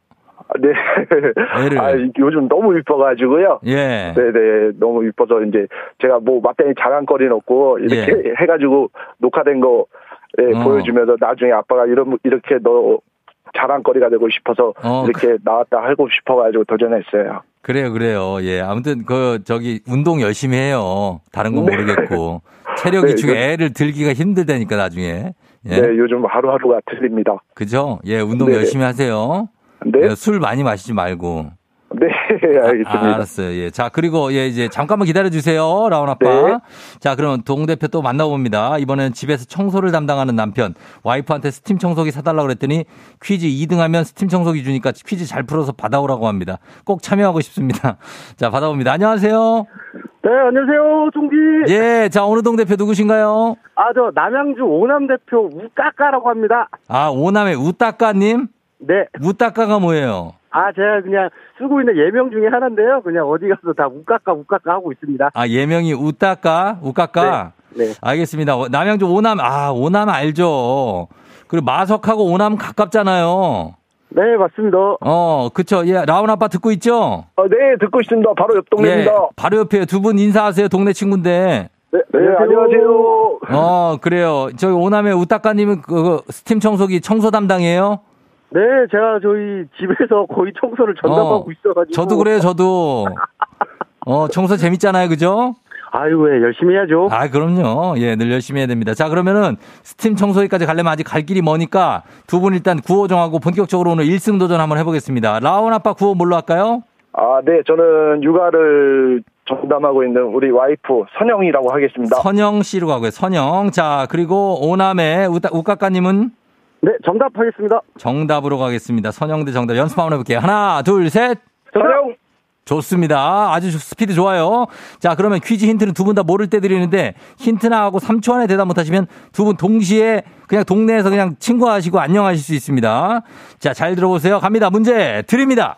아, 네. 애를. 아, 요즘 너무 이뻐가지고요. 예. 네네, 너무 이뻐서 이제 제가 뭐 맞다니 자랑거리는 없고 이렇게 해가지고 녹화된 거 예, 어. 보여주면서 나중에 아빠가 이런 이렇게 너 자랑거리가 되고 싶어서 어, 이렇게 나왔다 하고 싶어가지고 도전했어요. 그래요, 그래요. 예. 아무튼 그 저기 운동 열심히 해요. 다른 건 네. 모르겠고. 체력이 네, 지금 그- 애를 들기가 힘들다니까 나중에. 예. 네, 요즘 하루하루가 틀립니다. 그죠? 예, 운동 네. 열심히 하세요. 네, 예, 술 많이 마시지 말고. 네, 알겠습니다. 아, 알았어요. 예. 자, 그리고 예, 이제 잠깐만 기다려 주세요. 라운 아빠. 네. 자, 그러면 동 대표 또 만나봅니다. 이번에는 집에서 청소를 담당하는 남편. 와이프한테 스팀 청소기 사달라고 그랬더니 퀴즈 2등 하면 스팀 청소기 주니까 퀴즈 잘 풀어서 받아오라고 합니다. 꼭 참여하고 싶습니다. 자, 받아봅니다. 안녕하세요. 네, 안녕하세요, 쫑디. 예. 자, 어느 동 대표 누구신가요? 아, 저 남양주 오남 대표 우까까라고 합니다. 아, 오남의 우따까님? 네. 우따까가 뭐예요? 아, 제가 그냥 쓰고 있는 예명 중에 하나인데요. 그냥 어디 가서 다 우까까 우까까 하고 있습니다. 아, 예명이 우따까? 우까까? 네. 네. 알겠습니다. 어, 남양주 오남, 아, 오남 알죠. 그리고 마석하고 오남 가깝잖아요. 네, 맞습니다. 어, 그쵸. 예, 라운 아빠 듣고 있죠? 아, 네, 듣고 있습니다. 바로 옆 동네입니다. 예, 바로 옆에 두 분 인사하세요. 동네 친구인데. 네, 네, 안녕하세요. 어, 그래요. 저기 오남의 우따까님은 그, 그 스팀 청소기 청소 담당이에요? 네, 제가 저희 집에서 거의 청소를 전담하고 어, 있어가지고. 저도 그래요, 저도. 어, 청소 재밌잖아요, 그죠? 아유, 왜, 열심히 해야죠. 아, 그럼요. 예, 늘 열심히 해야 됩니다. 자, 그러면은 스팀 청소기까지 가려면 아직 갈 길이 머니까 두 분 일단 구호 정하고 본격적으로 오늘 1승 도전 한번 해보겠습니다. 라온 아빠 구호 뭘로 할까요? 아, 네, 저는 육아를 전담하고 있는 우리 와이프 선영이라고 하겠습니다. 선영 씨로 가고요. 선영. 자, 그리고 오남의 우따- 우까까님은 네, 정답 하겠습니다. 정답으로 가겠습니다. 선영 대 정답 연습 한번 해볼게요. 하나, 둘, 셋. 선영! 좋습니다. 아주 스피드 좋아요. 자, 그러면 퀴즈 힌트는 두 분 다 모를 때 드리는데 힌트 나 하고 3초 안에 대답 못하시면 두 분 동시에 그냥 동네에서 그냥 친구하시고 안녕하실 수 있습니다. 자, 잘 들어보세요. 갑니다. 문제 드립니다.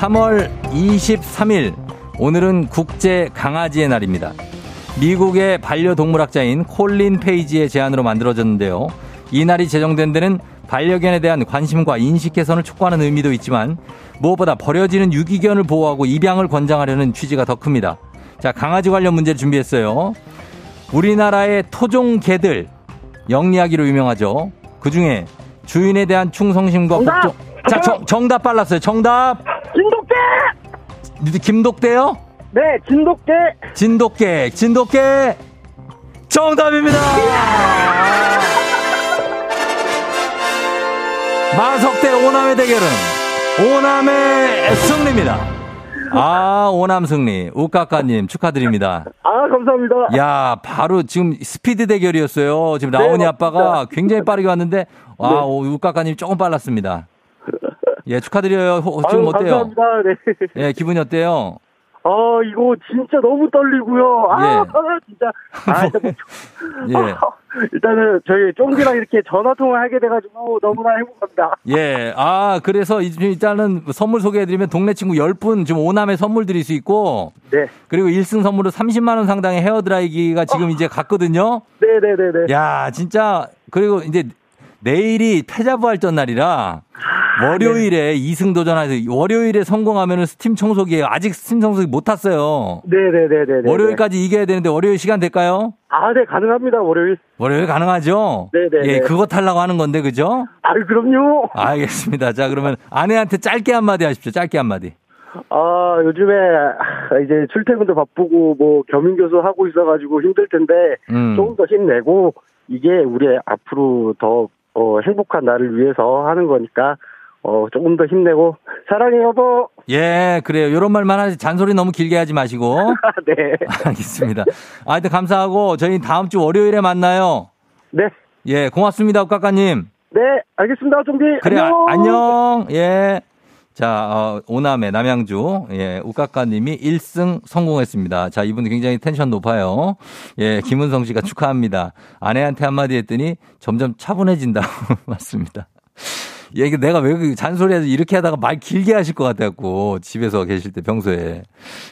3월 23일 오늘은 국제 강아지의 날입니다. 미국의 반려동물학자인 콜린 페이지의 제안으로 만들어졌는데요. 이 날이 제정된 데는 반려견에 대한 관심과 인식 개선을 촉구하는 의미도 있지만 무엇보다 버려지는 유기견을 보호하고 입양을 권장하려는 취지가 더 큽니다. 자, 강아지 관련 문제를 준비했어요. 우리나라의 토종 개들 영리하기로 유명하죠. 그 중에 주인에 대한 충성심과 정답! 복종. 자, 정, 정답 빨랐어요. 정답. 진돗개! 김독대요? 네, 진돗개! 진돗개, 진돗개. 정답입니다. 마석 대 오남의 대결은 오남의 승리입니다. 아, 오남 승리. 우까까님 축하드립니다. 아, 감사합니다. 야, 바로 지금 스피드 대결이었어요. 지금 네, 아빠가 굉장히 빠르게 왔는데, 와, 오, 우까까님 조금 빨랐습니다. 예, 축하드려요. 호- 지금 아유, 어때요? 감사합니다. 네. 예, 기분이 어때요? 아, 이거 진짜 너무 떨리고요. 아, 예. 진짜. 아, 일단 뭐- 예. 일단은 저희 쫑기랑 이렇게 전화 통화 하게 돼가지고 너무나 행복합니다. 예. 아, 그래서 이- 일단은 선물 소개해드리면 동네 친구 10분 지금 오남에 선물 드릴 수 있고, 네. 그리고 1승 선물로 30만원 상당의 헤어드라이기가 지금 이제 갔거든요. 네네네네. 야, 진짜, 그리고 이제 내일이 패자부활전 날이라, 월요일에 2승 도전해서 월요일에 성공하면은 스팀 청소기예요. 아직 스팀 청소기 못 탔어요. 네네네네. 월요일까지 이겨야 되는데 월요일 시간 될까요? 아, 네, 가능합니다, 월요일. 월요일 가능하죠? 네네네. 예, 그거 타려고 하는 건데, 그죠? 아유, 그럼요. 알겠습니다. 자, 그러면 아내한테 짧게 한마디 하십시오. 짧게 한마디. 아, 요즘에 아, 이제 출퇴근도 바쁘고 뭐 겸임교수 하고 있어가지고 힘들 텐데 음. 조금 더 힘내고 이게 우리 앞으로 더 어, 행복한 나를 위해서 하는 거니까 어, 조금 더 힘내고 사랑해 여보. 예, 그래요. 요런 말만 하지 잔소리 너무 길게 하지 마시고. 네. 알겠습니다. 아, 하여튼 감사하고 저희 다음 주 월요일에 만나요. 네. 예, 고맙습니다. 우까까님. 네, 알겠습니다, 종기. 그래, 안녕. 아, 안녕. 예. 자, 어, 오남의 남양주, 예, 우까까님이 1승 성공했습니다. 자, 이분 굉장히 텐션 높아요. 예, 김은성 씨가 축하합니다. 아내한테 한마디 했더니 점점 차분해진다. 맞습니다. 예, 이게 내가 왜그 잔소리해서 이렇게 하다가 말 길게 하실 것 같아갖고, 집에서 계실 때 평소에.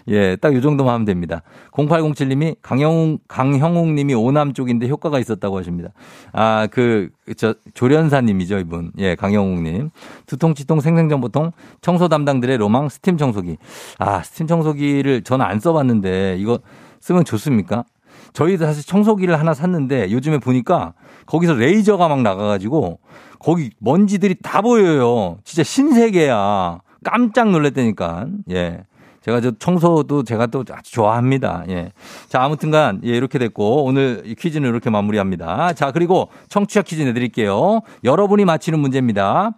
예, 딱 요 정도만 하면 됩니다. 0807님이 강영웅, 강형웅 님이 오남 쪽인데 효과가 있었다고 하십니다. 아, 그, 저, 조련사님이죠, 이분. 예, 강영웅 님. 두통치통 생생정보통 청소 담당들의 로망 스팀 청소기. 아, 스팀 청소기를 저는 안 써봤는데, 이거 쓰면 좋습니까? 저희도 사실 청소기를 하나 샀는데 요즘에 보니까 거기서 레이저가 막 나가가지고 거기 먼지들이 다 보여요. 진짜 신세계야. 깜짝 놀랐다니까. 예. 제가 저 청소도 제가 또 아주 좋아합니다. 예. 자, 아무튼간, 예, 이렇게 됐고, 오늘 이 퀴즈는 이렇게 마무리합니다. 자, 그리고 청취자 퀴즈 내드릴게요. 여러분이 맞히는 문제입니다.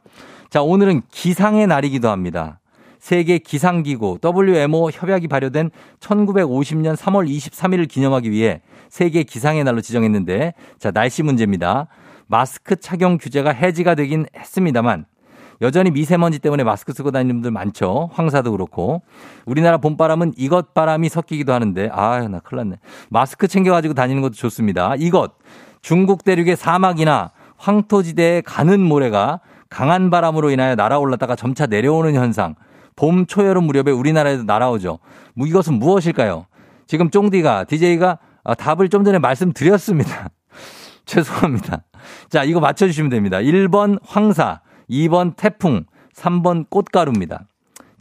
자, 오늘은 기상의 날이기도 합니다. 세계 기상기구 WMO 협약이 발효된 1950년 3월 23일을 기념하기 위해 세계 기상의 날로 지정했는데 자, 날씨 문제입니다. 마스크 착용 규제가 해지가 되긴 했습니다만 여전히 미세먼지 때문에 마스크 쓰고 다니는 분들 많죠. 황사도 그렇고. 우리나라 봄바람은 이것 바람이 섞이기도 하는데, 아유, 나 큰일 났네. 마스크 챙겨가지고 다니는 것도 좋습니다. 이것. 중국 대륙의 사막이나 황토지대에 가는 모래가 강한 바람으로 인하여 날아올랐다가 점차 내려오는 현상. 봄, 초여름 무렵에 우리나라에도 날아오죠. 뭐 이것은 무엇일까요? 지금 쫑디가, DJ가 아, 답을 좀 전에 말씀드렸습니다. 죄송합니다. 자, 이거 맞춰주시면 됩니다. 1번 황사, 2번 태풍, 3번 꽃가루입니다.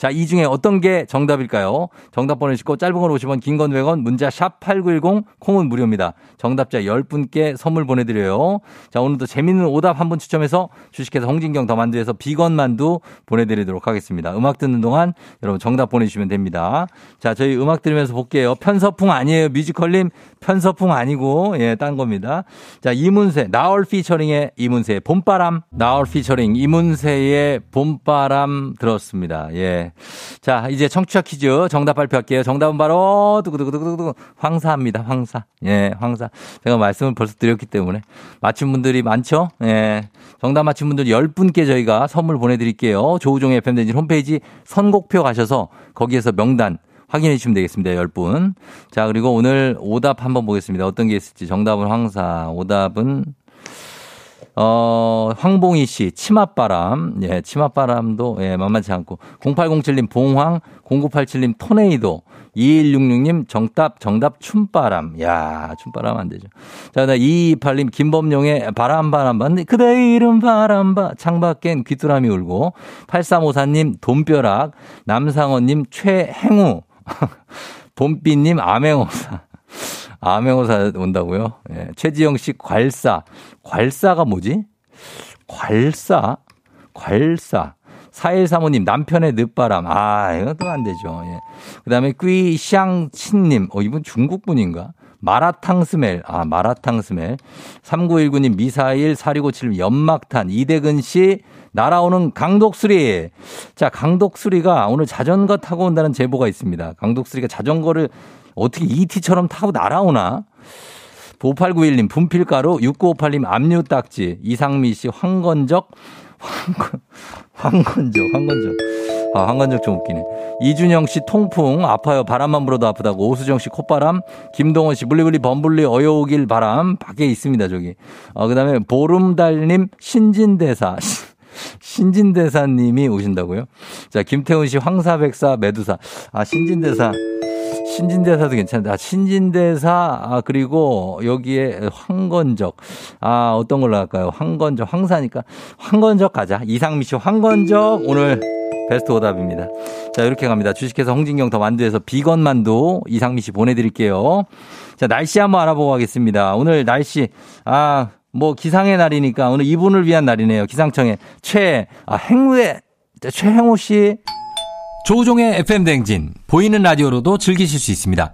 자, 이 중에 어떤 게 정답일까요? 정답 보내시고 짧은 건 50원, 긴 건 100원, 문자 샵 8910, 콩은 무료입니다. 정답자 10분께 선물 보내드려요. 자, 오늘도 재밌는 오답 한 분 추첨해서 주식회사 홍진경 더 만두에서 비건 만두 보내드리도록 하겠습니다. 음악 듣는 동안 여러분 정답 보내주시면 됩니다. 자, 저희 음악 들으면서 볼게요. 편서풍 아니에요. 뮤지컬님 편서풍 아니고, 예, 딴 겁니다. 자, 이문세, 나얼 피처링의 이문세의 봄바람, 나얼 피처링 이문세의 봄바람 들었습니다. 예. 자, 이제 청취자 퀴즈 정답 발표할게요. 정답은 바로 두구두구두구두구 황사입니다. 황사. 예, 황사. 제가 말씀을 벌써 드렸기 때문에 맞힌 분들이 많죠? 예. 정답 맞힌 분들 10분께 저희가 선물 보내드릴게요. 조우종의 FM대진 홈페이지 선곡표 가셔서 거기에서 명단 확인해 주시면 되겠습니다. 10분. 자, 그리고 오늘 오답 한번 보겠습니다. 어떤 게 있을지. 정답은 황사. 오답은 어, 황봉희 씨, 치맛바람. 예, 치맛바람도, 예, 만만치 않고. 0807님, 봉황. 0987님, 토네이도. 2166님, 정답, 정답, 춤바람. 야 춤바람 안 되죠. 자, 나 2228님, 김범용의 바람, 바람, 반 그대 이름 바람, 바. 창밖엔 귀뚜라미 울고. 8354님, 돈벼락. 남상원님, 최행우. 봄비님, 암행어사. 암행어사 온다고요? 예. 최지영 씨, 괄사. 괄사가 뭐지? 괄사? 괄사. 4135님, 남편의 늦바람. 아, 이것도 안 되죠. 예. 그 다음에 뀌샹친님, 어, 이분 중국 분인가? 마라탕 스멜. 아, 마라탕 스멜. 3919님, 미사일, 4657님, 연막탄. 이대근 씨, 날아오는 강독수리. 자, 강독수리가 오늘 자전거 타고 온다는 제보가 있습니다. 강독수리가 자전거를 어떻게 ET처럼 타고 날아오나? 5891님, 분필가루, 6958님, 압류 딱지, 이상미 씨, 황건적, 황건, 황건적, 황건적. 아, 황건적 좀 웃기네. 이준영 씨, 통풍, 아파요. 바람만 불어도 아프다고. 오수정 씨, 콧바람. 김동원 씨, 블리블리 범블리 어여오길 바람. 밖에 있습니다, 저기. 어, 그 다음에 보름달님, 신진대사. 신진대사님이 오신다고요? 자, 김태훈 씨, 황사백사, 메두사. 아, 신진대사. 신진대사도 괜찮다. 아, 신진대사, 아, 그리고 여기에 황건적. 아, 어떤 걸로 할까요? 황건적, 황사니까. 황건적 가자. 이상미 씨, 황건적. 오늘 베스트 오답입니다. 자, 이렇게 갑니다. 주식회사 홍진경 더 만두에서 비건 만두 이상미 씨 보내드릴게요. 자, 날씨 한번 알아보고 가겠습니다. 오늘 날씨, 아, 뭐 기상의 날이니까 오늘 이분을 위한 날이네요. 기상청의 최, 아, 행우의, 최행우 씨. 조우종의 FM 댕진 보이는 라디오로도 즐기실 수 있습니다.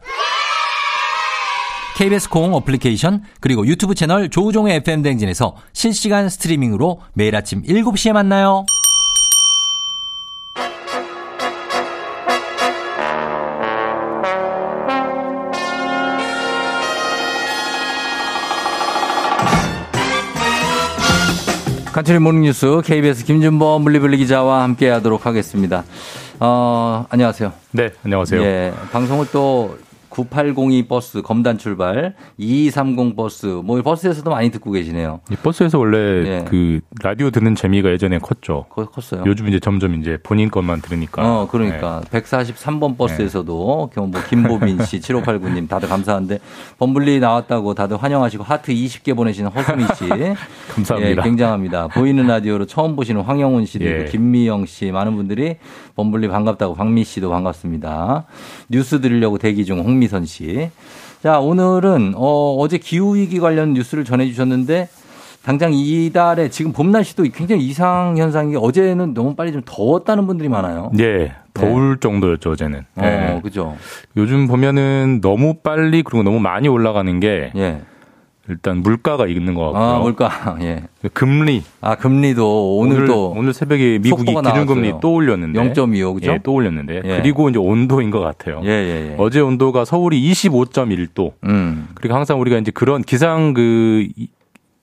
KBS 콩 어플리케이션 그리고 유튜브 채널 조우종의 FM 댕진에서 실시간 스트리밍으로 매일 아침 7시에 만나요. 간추린 모닝뉴스 KBS 김준범 범블리 기자와 함께 하도록 하겠습니다. 어, 안녕하세요. 네, 안녕하세요. 예, 방송을 또 9802 버스 검단 출발, 2230 버스, 뭐 버스에서도 많이 듣고 계시네요. 이 버스에서 원래 예. 그 라디오 듣는 재미가 예전에 컸죠. 거 컸어요. 요즘 이제 점점 이제 본인 것만 들으니까. 어, 그러니까. 143번 버스에서도, 뭐, 김보빈 씨, 7589님, 다들 감사한데, 범블리 나왔다고 다들 환영하시고, 하트 20개 보내시는 허수미 씨. 감사합니다. 예, 굉장합니다. 보이는 라디오로 처음 보시는 황영훈 씨도 예. 있고, 김미영 씨, 많은 분들이 범블리 반갑다고, 박미 씨도 반갑습니다. 뉴스 들으려고 대기 중 홍미 선 씨. 자, 오늘은, 어, 어제 기후 위기 관련 뉴스를 전해 주셨는데, 당장 이달에 지금 봄 날씨도 굉장히 이상 현상이 어제는 너무 빨리 좀 더웠다는 분들이 많아요. 예, 더울 정도였죠, 어제는. 어, 예. 그죠. 요즘 보면은 너무 빨리 그리고 너무 많이 올라가는 게 예. 일단 물가가 있는 것 같고요. 아, 물가. 예. 금리. 아, 금리도 오늘, 또 오늘 새벽에 미국이 기준금리. 또 올렸는데 0.25 그죠? 예, 또 올렸는데 예. 그리고 이제 온도인 것 같아요. 예, 예, 예. 어제 온도가 서울이 25.1도. 음. 그리고 항상 우리가 이제 그런 기상 그 이-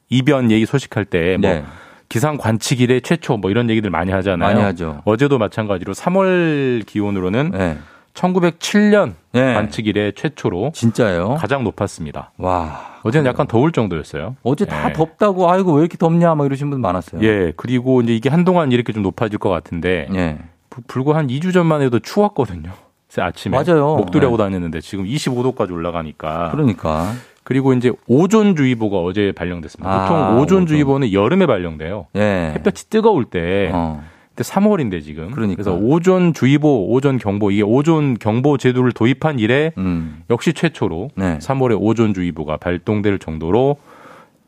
이변 얘기 소식할 때뭐 네. 기상 관측 이래 최초 뭐 이런 얘기들 많이 하잖아요. 많이 하죠. 어제도 마찬가지로 3월 기온으로는 네. 1907년 네. 관측 이래 최초로 진짜요? 가장 높았습니다. 와. 어제는 약간 더울 정도였어요. 어제 다 예. 덥다고 아이고 왜 이렇게 덥냐 막 이러신 분 많았어요. 예, 그리고 이제 이게 한동안 이렇게 좀 높아질 것 같은데 예. 불- 불과 한 2주 전만 해도 추웠거든요. 아침에 맞아요. 목도리 하고 네. 다녔는데 지금 25도까지 올라가니까 그러니까. 그리고 이제 오존주의보가 어제 발령됐습니다. 아, 보통 오존주의보는 여름에 발령돼요. 예. 햇볕이 뜨거울 때 어. 근데 3월인데 지금. 그러니까. 래서 오존 주의보, 오존 경보 이게 오존 경보 제도를 도입한 이래 음. 역시 최초로 네. 3월에 오존 주의보가 발동될 정도로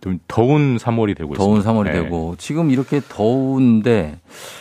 좀 더운 3월이 되고 더운 있습니다. 3월이 네. 되고 지금 이렇게 더운데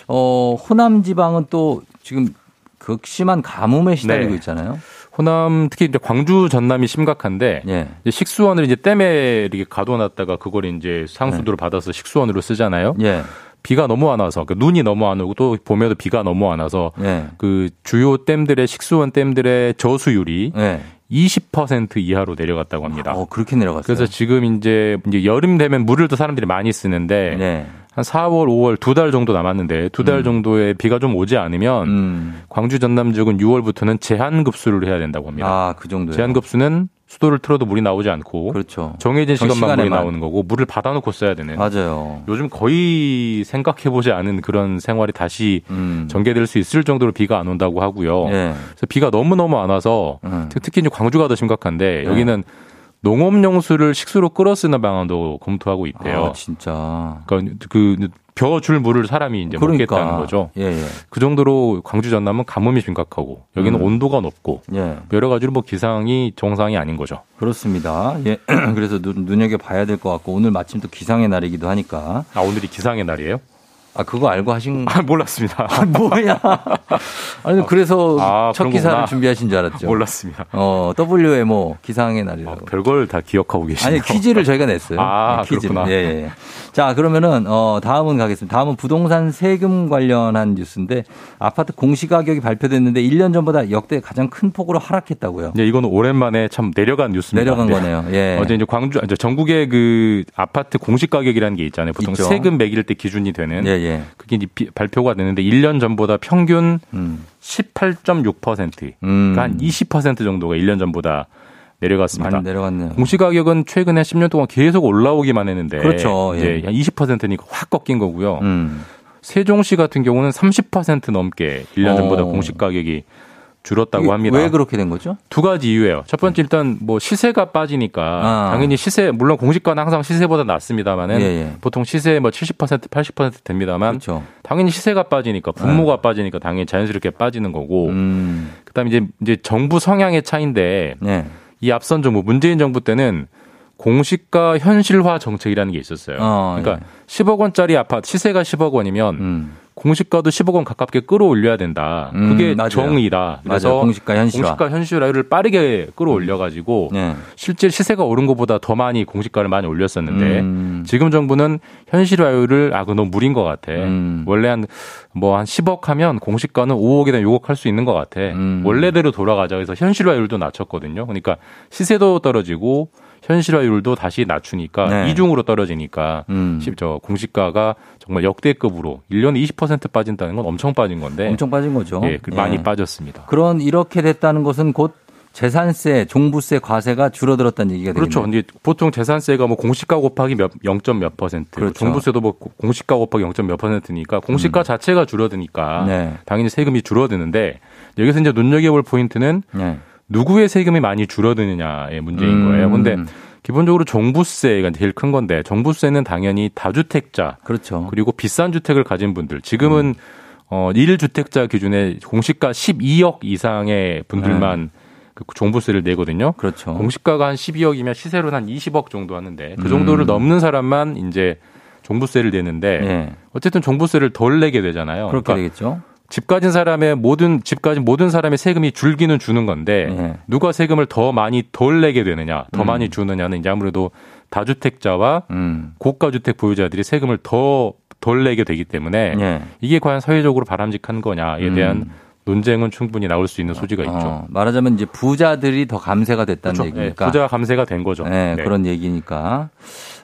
어 호남 지방은 또 지금 극심한 가뭄에 시달리고 네. 있잖아요. 호남 특히 이제 광주 전남이 심각한데 예. 이제 식수원을 이제 댐에 이렇게 가둬놨다가 그걸 이제 상수도를 받아서 식수원으로 쓰잖아요. 예. 비가 너무 안 와서 그 눈이 너무 안 오고 또 봄에도 비가 너무 안 와서 예. 그 주요 댐들의 식수원 댐들의 저수율이 예. 20% 이하로 내려갔다고 합니다. 어 그렇게 내려갔어요. 그래서 지금 이제 이제 여름 되면 물을 또 사람들이 많이 쓰는데 네. 한 4월, 5월 두 달 정도 남았는데 두달 정도의 비가 좀 오지 않으면 음. 광주 전남 지역은 6월부터는 제한 급수를 해야 된다고 합니다. 아, 그 정도요. 제한 급수는 수도를 틀어도 물이 나오지 않고 그렇죠. 정해진 정 시간만 물이. 나오는 거고 물을 받아놓고 써야 되는. 맞아요. 요즘 거의 생각해보지 않은 그런 생활이 다시 음. 전개될 수 있을 정도로 비가 안 온다고 하고요. 예. 그래서 비가 너무 너무 안 와서 음. 특- 특히 이제 광주가 더 심각한데 네. 여기는 농업용수를 식수로 끌어 쓰는 방안도 검토하고 있대요. 아, 진짜. 그러니까 그 벼줄 물을 사람이 이제 그러니까. 먹겠다는 거죠. 예, 예. 그 정도로 광주 전남은 가뭄이 심각하고 여기는 음. 온도가 높고 예. 여러 가지로 뭐 기상이 정상이 아닌 거죠. 그렇습니다. 예. 그래서 눈, 눈여겨 봐야 될 것 같고 오늘 마침 또 기상의 날이기도 하니까. 아 오늘이 기상의 날이에요? 아, 그거 알고 하신 아 몰랐습니다. 아, 뭐야. 아니, 그래서 아, 첫 기사를 거구나. 준비하신 줄 알았죠. 몰랐습니다. 어, WMO 기상의 아, 날이라고. 별걸 다 기억하고 계시네요. 아니, 퀴즈를 저희가 냈어요. 아, 네, 퀴즈. 예, 예. 자, 그러면은, 어, 다음은 가겠습니다. 다음은 부동산 세금 관련한 뉴스인데, 아파트 공시가격이 발표됐는데, 1년 전보다 역대 가장 큰 폭으로 하락했다고요. 네, 이거는 오랜만에 참 내려간 뉴스입니다. 내려간 네. 거네요. 예. 어제 이제 광주, 이제 전국의 그 아파트 공시 가격이라는 게 있잖아요. 보통 있죠. 세금 매길 때 기준이 되는. 예, 예. 그게 이제 비- 발표가 됐는데 1년 전보다 평균 음. 18.6%. 음. 그러니까 한 20% 정도가 1년 전보다 내려갔습니다. 많이 내려갔네요. 공시 가격은 최근에 10년 동안 계속 올라오기만 했는데 그렇죠. 이제 예. 한 20%니까 확 꺾인 거고요. 음. 세종시 같은 경우는 30% 넘게 1년 전보다 어. 공시 가격이 줄었다고 합니다. 왜 그렇게 된 거죠? 두 가지 이유예요. 첫 번째 일단 뭐 시세가 빠지니까 아. 당연히 시세 물론 공시가는 항상 시세보다 낮습니다만은 예, 예. 보통 시세 뭐 70% 80% 됩니다만 그렇죠. 당연히 시세가 빠지니까 분모가 빠지니까 당연히 자연스럽게 빠지는 거고 음. 그다음에 이제 이제 정부 성향의 차인데 네. 이 앞선 정부 문재인 정부 때는 공시가 현실화 정책이라는 게 있었어요. 어, 그러니까 10억 원짜리 아파트 시세가 10억 원이면 음. 공시가도 10억 원 가깝게 끌어올려야 된다. 음, 그게 맞아요. 정의다. 그래서 맞아요. 공시가 현실화. 공시가 현실화를 빠르게 끌어올려 가지고 네. 실제 시세가 오른 것보다 더 많이 공시가를 많이 올렸었는데 음. 지금 정부는 현실화율을 아, 그 너무 무린 것 같아. 음. 원래 한 뭐한 10억 하면 공시가는 5억이나 6억 할 수 있는 것 같아. 음. 원래대로 돌아가자. 그래서 현실화율도 낮췄거든요. 그러니까 시세도 떨어지고 현실화율도 다시 낮추니까 네. 이중으로 떨어지니까 음. 시- 저 공시가가 정말 역대급으로 1년에 20% 빠진다는 건 엄청 빠진 건데 엄청 빠진 거죠. 예, 그 많이 예. 빠졌습니다. 그런 이렇게 됐다는 것은 곧 재산세, 종부세, 과세가 줄어들었다는 얘기가 그렇죠. 되겠네요. 이제 보통 재산세가 뭐 공시가 곱하기 몇 0점 몇 퍼센트, 그렇죠. 종부세도 뭐 공시가 곱하기 0점 몇 퍼센트니까 공시가 자체가 줄어드니까 음. 네. 당연히 세금이 줄어드는데 여기서 이제 눈여겨볼 포인트는 네. 누구의 세금이 많이 줄어드느냐의 문제인 음. 거예요. 근데 기본적으로 종부세가 제일 큰 건데 종부세는 당연히 다주택자 그렇죠. 그리고 비싼 주택을 가진 분들 지금은 음. 어 1주택자 기준에 공시가 12억 이상의 분들만 그 종부세를 내거든요. 네. 그렇죠. 공시가가 한 12억이면 시세로는 한 20억 정도 하는데 그 음. 정도를 넘는 사람만 이제 종부세를 내는데 예. 어쨌든 종부세를 덜 내게 되잖아요. 그렇게 그러니까 되겠죠. 집 가진 사람의 모든 집 가진 모든 사람의 세금이 줄기는 주는 건데 예. 누가 세금을 더 많이 덜 내게 되느냐, 더 음. 많이 주느냐는 이제 아무래도 다주택자와 음. 고가주택 보유자들이 세금을 더 덜 내게 되기 때문에 예. 이게 과연 사회적으로 바람직한 거냐에 대한 음. 논쟁은 충분히 나올 수 있는 소지가 있죠. 어, 말하자면 이제 부자들이 더 감세가 됐다는 그렇죠. 얘기니까. 네, 부자 감세가 된 거죠. 네, 네. 그런 얘기니까.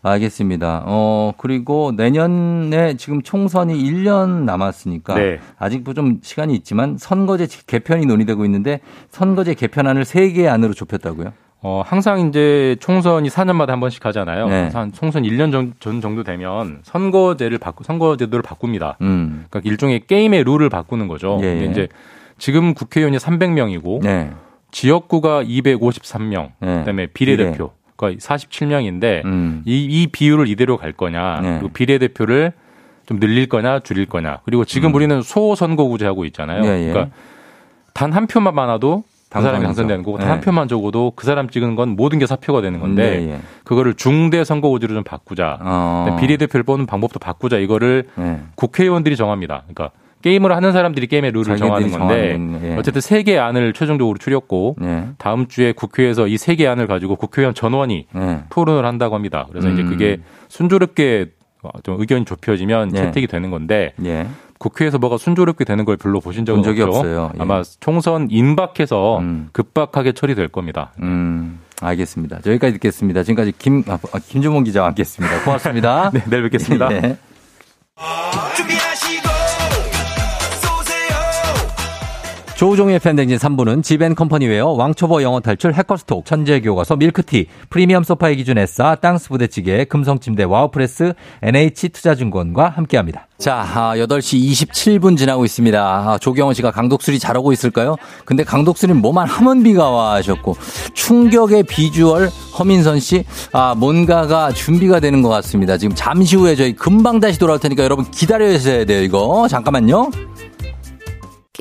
알겠습니다. 어, 그리고 내년에 지금 총선이 1년 남았으니까 네. 아직 뭐좀 시간이 있지만 선거제 개편이 논의되고 있는데 선거제 개편안을 3개 안으로 좁혔다고요? 어, 항상 이제 총선이 4년마다 한 번씩 하잖아요. 네. 한 총선 1년 전, 전 정도 되면 선거제를 바꾸, 선거제도를 바꿉니다. 음. 그러니까 일종의 게임의 룰을 바꾸는 거죠. 예, 예. 이제 지금 국회의원이 300명이고 네. 지역구가 253명, 네. 그다음에 비례대표 가 47명인데 음. 이, 이 비율을 이대로 갈 거냐, 네. 그리고 비례대표를 좀 늘릴 거냐, 줄일 거냐. 그리고 지금 우리는 소선거구제 하고 있잖아요. 음. 예, 예. 그러니까 단 한 표만 많아도 그 사람이 당선이죠. 당선되는 거고 단 네. 한 표만 적어도 그 사람 찍은 건 모든 게 사표가 되는 건데 네, 예. 그거를 중대 선거구제로 좀 바꾸자. 어. 비례대표를 뽑는 방법도 바꾸자. 이거를 네. 국회의원들이 정합니다. 그러니까 게임을 하는 사람들이 게임의 룰을 정하는 건데 예. 어쨌든 세 개 안을 최종적으로 추렸고 네. 다음 주에 국회에서 이 세 개 안을 가지고 국회의원 전원이 네. 토론을 한다고 합니다. 그래서 이제 음. 그게 순조롭게 좀 의견이 좁혀지면 예. 채택이 되는 건데 예. 국회에서 뭐가 순조롭게 되는 걸 별로 보신 적은 본 적이 없죠. 없어요. 예. 아마 총선 임박해서 음. 급박하게 처리될 겁니다. 음. 알겠습니다. 여기까지 듣겠습니다. 지금까지 김, 아, 아, 김준범 기자와 함께 했습니다. 고맙습니다. 네, 내일 뵙겠습니다. 예. 조우종의 펨댕진 3부는 지벤컴퍼니웨어, 왕초보 영어 탈출, 해커스톡, 천재교과서, 밀크티, 프리미엄 소파의 기준 에싸, 땅스 부대찌개, 금성침대, 와우프레스, NH투자증권과 함께합니다. 자, 아, 8시 27분 지나고 있습니다. 아, 조경원 씨가 강독수리 잘하고 있을까요? 근데 강독수리는 뭐만 하면 비가 와 하셨고, 충격의 비주얼 허민선 씨, 아, 뭔가가 준비가 되는 것 같습니다. 지금 잠시 후에 저희 금방 다시 돌아올 테니까 여러분 기다려 주셔야 돼요, 이거. 잠깐만요.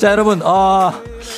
자, 여러분, 어,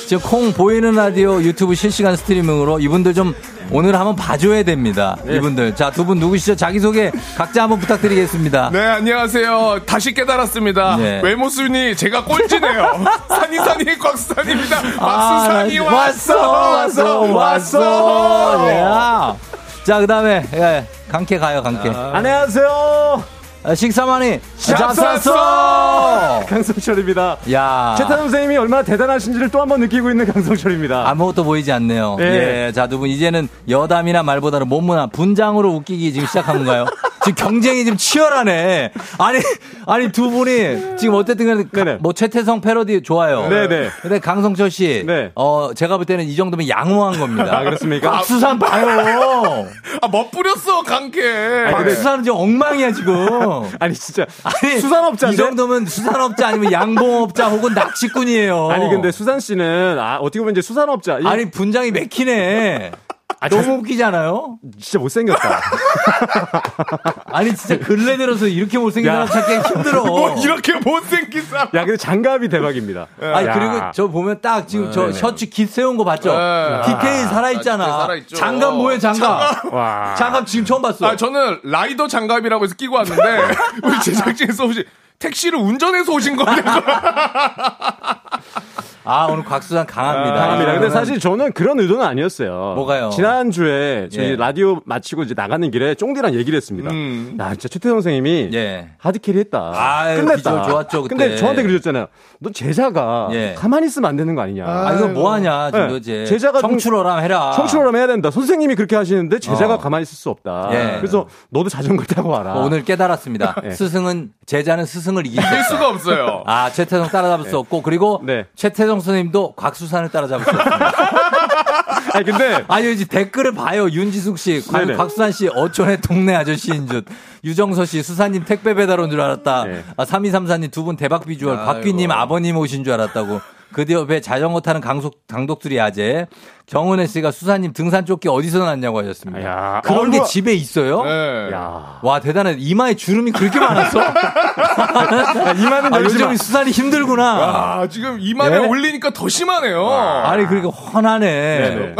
지금 콩 보이는 라디오 유튜브 실시간 스트리밍으로 이분들 좀 오늘 한번 봐줘야 됩니다. 이분들. 자, 두 분 누구시죠? 자기소개 각자 한번 부탁드리겠습니다. 네 안녕하세요. 다시 깨달았습니다. 네. 외모 순위 제가 꼴찌네요. 산이 산이 곽산입니다. 아, 박수산이 왔어, 왔어, 왔어. 예. 자, 그 다음에, 예, 강캐 가요, 강캐. 안녕하세요. 아, 식사만이 잡쌌어! 강성철입니다. 야. 최태남 선생님이 얼마나 대단하신지를 또 한 번 느끼고 있는 강성철입니다. 아무것도 보이지 않네요. 예. 예. 자, 두 분 이제는 여담이나 말보다는 몸문화, 분장으로 웃기기 지금 시작한 건가요? 지금 경쟁이 좀 치열하네. 아니, 아니, 두 분이 지금 어쨌든 간에. 뭐 최태성 패러디 좋아요. 네네. 근데 강성철 씨. 네. 어, 제가 볼 때는 이 정도면 양호한 겁니다. 아, 그렇습니까? 박수산 봐요. 아뭐 뿌렸어 강캐. 박수산은 지금 엉망이야, 지금. 아니, 진짜. 아니, 수산업자인데? 이 정도면 수산업자 아니면 양봉업자 혹은 낚시꾼이에요. 아니, 근데 수산 씨는, 아, 어떻게 보면 이제 수산업자. 이- 아니, 분장이 맥히네. 너무 웃기잖아요? 진짜 못생겼다. 아니, 진짜 근래 들어서 이렇게 못생긴 야. 사람 찾기 힘들어. 뭐 이렇게 못생긴 사람. 야, 근데 장갑이 대박입니다. 아니, 야. 그리고 저 보면 딱 지금 저 셔츠 깃 세운 거 봤죠? 네. 디테일 살아있잖아. 디테일 살아있죠. 장갑 뭐예요, 장갑? 와. 장갑 지금 처음 봤어. 아 저는 라이더 장갑이라고 해서 끼고 왔는데 우리 제작진에서 혹시 택시를 운전해서 오신 거냐고. 아, 오늘 곽수산 강합니다. 강합니다. 근데 사실 저는 그런 의도는 아니었어요. 뭐가요? 지난 주에 저희 예. 라디오 마치고 이제 나가는 길에 쫑디랑 얘기를 했습니다. 음. 야, 진짜 최태성 선생님이 예. hard carry 했다. 아유, 끝냈다. 좋았죠, 그때. 근데 저한테 그러셨잖아요. 너 제자가 예. 가만히 있으면 안 되는 거 아니냐. 아, 이거 뭐 하냐, 지금 네. 도대체. 제자가 좀- 청출어람 해라. 청출어람 해야 된다. 선생님이 그렇게 하시는데 제자가 어. 가만히 있을 수 없다. 예. 그래서 너도 자전거 타고 와라. 뭐 오늘 깨달았습니다. 예. 스승은 제자는 스승을 이길. 수가 없어요. 아 최태성 따라잡을 수 없고 그리고 네. 최태성 선생님도 곽수산을 따라잡을 수 없습니다. 아니 근데 아니 이제 댓글을 봐요. 윤지숙 씨, 과연 네네. 곽수산 씨 어촌의 동네 아저씨인 줄. 유정서 씨, 수사님 택배 배달 온 줄 알았다. 네. 아, 3234님 두 분 대박 비주얼. 아이고. 박귀님 아버님 오신 줄 알았다고. 그 뒤에 자전거 타는 강속, 강독수리 아재. 경은혜 씨가 수사님 등산 조끼 어디서 났냐고 하셨습니다. 야, 그런 게 얼굴- 집에 있어요? 네. 야. 와 대단해. 이마에 주름이 그렇게 많았어? 이마는 아. 요즘 수산이 힘들구나. 아, 지금 이마에 예? 올리니까 더 심하네요. 아니 그러니까 훤하네. 네네.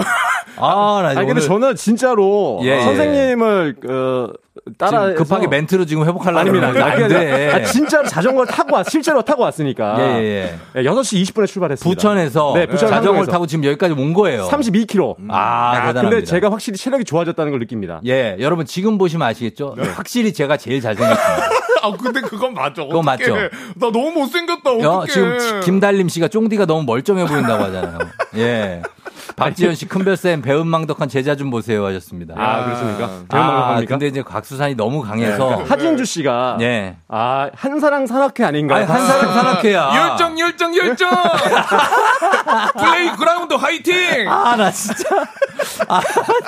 아, 나 아니 근데 오늘 저는 진짜로 예, 예. 선생님을 어, 따라 지금 급하게 멘트로 지금 회복하려고 아닙니다. 돼. 아, 진짜로 자전거를 타고 왔, 실제로 타고 왔으니까. 예, 예, 예, 6시 20분에 출발했습니다. 부천에서 네, 부천 자전거를. 타고 지금 여기까지 온 거예요. 32km. 아, 야, 대단합니다. 근데 제가 확실히 체력이 좋아졌다는 걸 느낍니다. 예, 여러분 지금 보시면 아시겠죠? 네. 확실히 제가 제일 잘생겼습니다. 아, 근데 그건 맞죠. 그건 어떡해. 맞죠. 나 너무 못생겼다. 어, 어떡해. 지금 김달림 씨가 쫑디가 너무 멀쩡해 보인다고 하잖아요. 예. 박지현 씨 큰별쌤 배은망덕한 제자 좀 보세요 하셨습니다. 아, 그렇습니까? 아, 대박합니까? 근데 이제 곽수산이 너무 강해서 하진주 씨가 예. 아, 한사랑 산악회 아닌가요? 아니, 한 사람 산악회야. 열정, 열정, 열정! 플레이그라운드 화이팅! 아, 나 진짜. 아,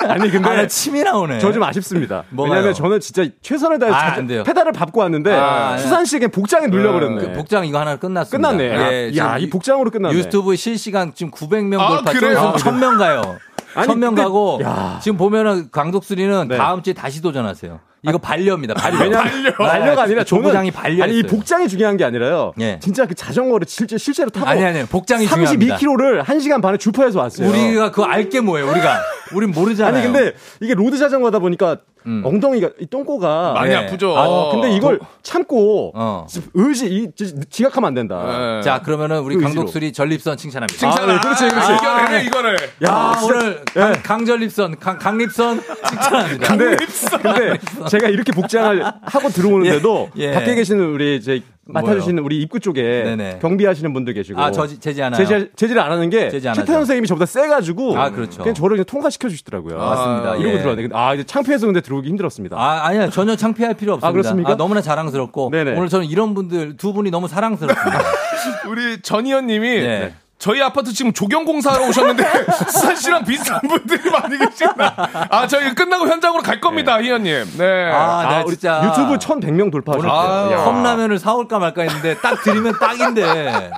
아니 근데 아, 나 침이 나오네. 저 좀 아쉽습니다. 뭐가요? 왜냐하면 저는 진짜 최선을 다해서 아, 자- 안 돼요. 페달을 밟고 왔는데 아, 수산 씨에게 복장에 눌려버렸네. 그 복장 이거 하나 끝났습니다. 끝났네. 예, 야, 지금 이 복장으로 끝났네. 유튜브 실시간 지금 900명 아, 돌파, 그래요? 1000명 가요. 아니, 1000명 근데- 가고 야. 지금 보면은 강독수리는 네. 다음 주에 다시 도전하세요. 이거 반려입니다. 반려. 왜냐면 반려가 아니라 조부장이 반려. 아니 이 복장이 중요한 게 아니라요. 예. 진짜 그 자전거를 실제 실제로 타고 아니 아니 복장이 중요합니다. 32km를 1시간 반에 주파해서 왔어요. 우리가 그거 알게 뭐예요? 우리가 우린 모르잖아요. 아니 근데 이게 로드 자전거다 보니까 음. 엉덩이가 이 똥꼬가 많이 예. 아프죠. 아, 근데 이걸 참고 어. 의지 이 지- 지각하면 안 된다. 네. 자 그러면은 우리 그. 강독수리 전립선 칭찬합니다. 칭찬. 아, 네, 그렇지, 그렇지. 이겨내네, 이거를. 야, 아, 오늘 예. 강, 강전립선, 강, 강립선 칭찬합니다. 근데 근데 제가 이렇게 복장을 하고 들어오는데도 예, 예. 밖에 계시는 우리 이제 맡아주시는 우리 입구 쪽에 네네. 경비하시는 분들 계시고 아, 저 제지 않아요. 제재, 제지를 안 하는 게 제지 안 최태현. 선생님이 저보다 세가지고 아, 그렇죠. 그냥 저를 그냥 통과시켜 주시더라고요. 아, 맞습니다. 이러고 예. 들어왔는데 아 이제 창피해서 근데 들어오기 힘들었습니다. 아, 아니야. 전혀 창피할 필요 없습니다. 아, 그렇습니까? 너무나 자랑스럽고. 네네. 오늘 저는 이런 분들 두 분이 너무 사랑스럽습니다. 우리 전희연 님이 네. 저희 아파트 지금 조경공사하러 오셨는데 수산 씨랑 비슷한 분들이 많이 계시나. 아, 저희 끝나고 현장으로 갈 겁니다, 희연님. 네. 아, 나 우리 진짜. 유튜브 1,100명 돌파하셨어요. 아, 야. 컵라면을 사올까 말까 했는데 딱 드리면 딱인데.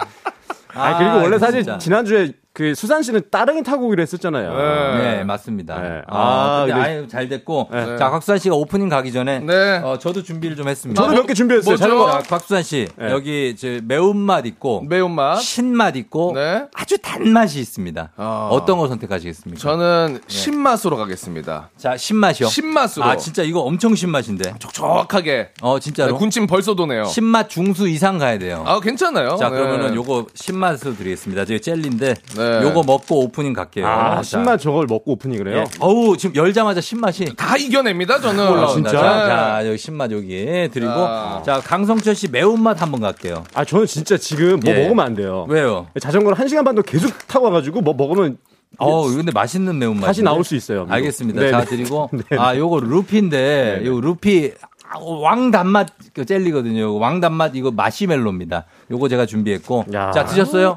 아, 그리고 원래 사실 진짜. 지난주에 그 수산 씨는 따릉이 타고 오기로 했었잖아요. 네, 맞습니다. 네. 아, 아, 근데 근데- 아유, 잘 됐고. 네. 자, 곽수산 씨가 오프닝 가기 전에. 네. 어, 저도 준비를 좀 했습니다. 저도 몇 개 준비했어요. 뭐죠? 자전거. 자, 곽수산 씨. 네. 여기 저 매운맛 있고. 매운맛. 신맛 있고. 네. 아주 단맛이 있습니다. 어. 어. 떤거 선택하시겠습니까? 저는 신맛으로 가겠습니다. 자, 신맛이요. 신맛으로. 아, 진짜 이거 엄청 신맛인데. 촉촉하게. 어, 진짜로. 네, 군침 벌써 도네요. 신맛 중수 이상 가야 돼요. 아, 괜찮아요. 자, 네. 그러면은 요거 신맛으로 드리겠습니다. 저기 젤리인데 네. 요거 먹고 오프닝 갈게요. 아, 자, 신맛 저걸 먹고 오프닝을 해요? 예. 어우, 지금 열자마자 신맛이 다 이겨냅니다, 저는. 올라온다. 진짜? 자, 자, 여기 신맛 여기 드리고 아. 자, 강성철 씨 매운맛 한번 갈게요. 아, 저는 진짜 지금 뭐 예. 먹으면 안 돼요. 왜요? 자전거를 1시간 반도 계속 타고 와 가지고 뭐 먹으면 어우, 근데 맛있는 매운맛. 다시 나올 수 있어요. 알겠습니다. 네, 자, 네. 드리고 네. 아, 요거 루피인데 요 루피 아, 왕 단맛 그 젤리거든요. 왕 단맛 이거 마시멜로입니다. 요거 제가 준비했고. 야. 자, 드셨어요?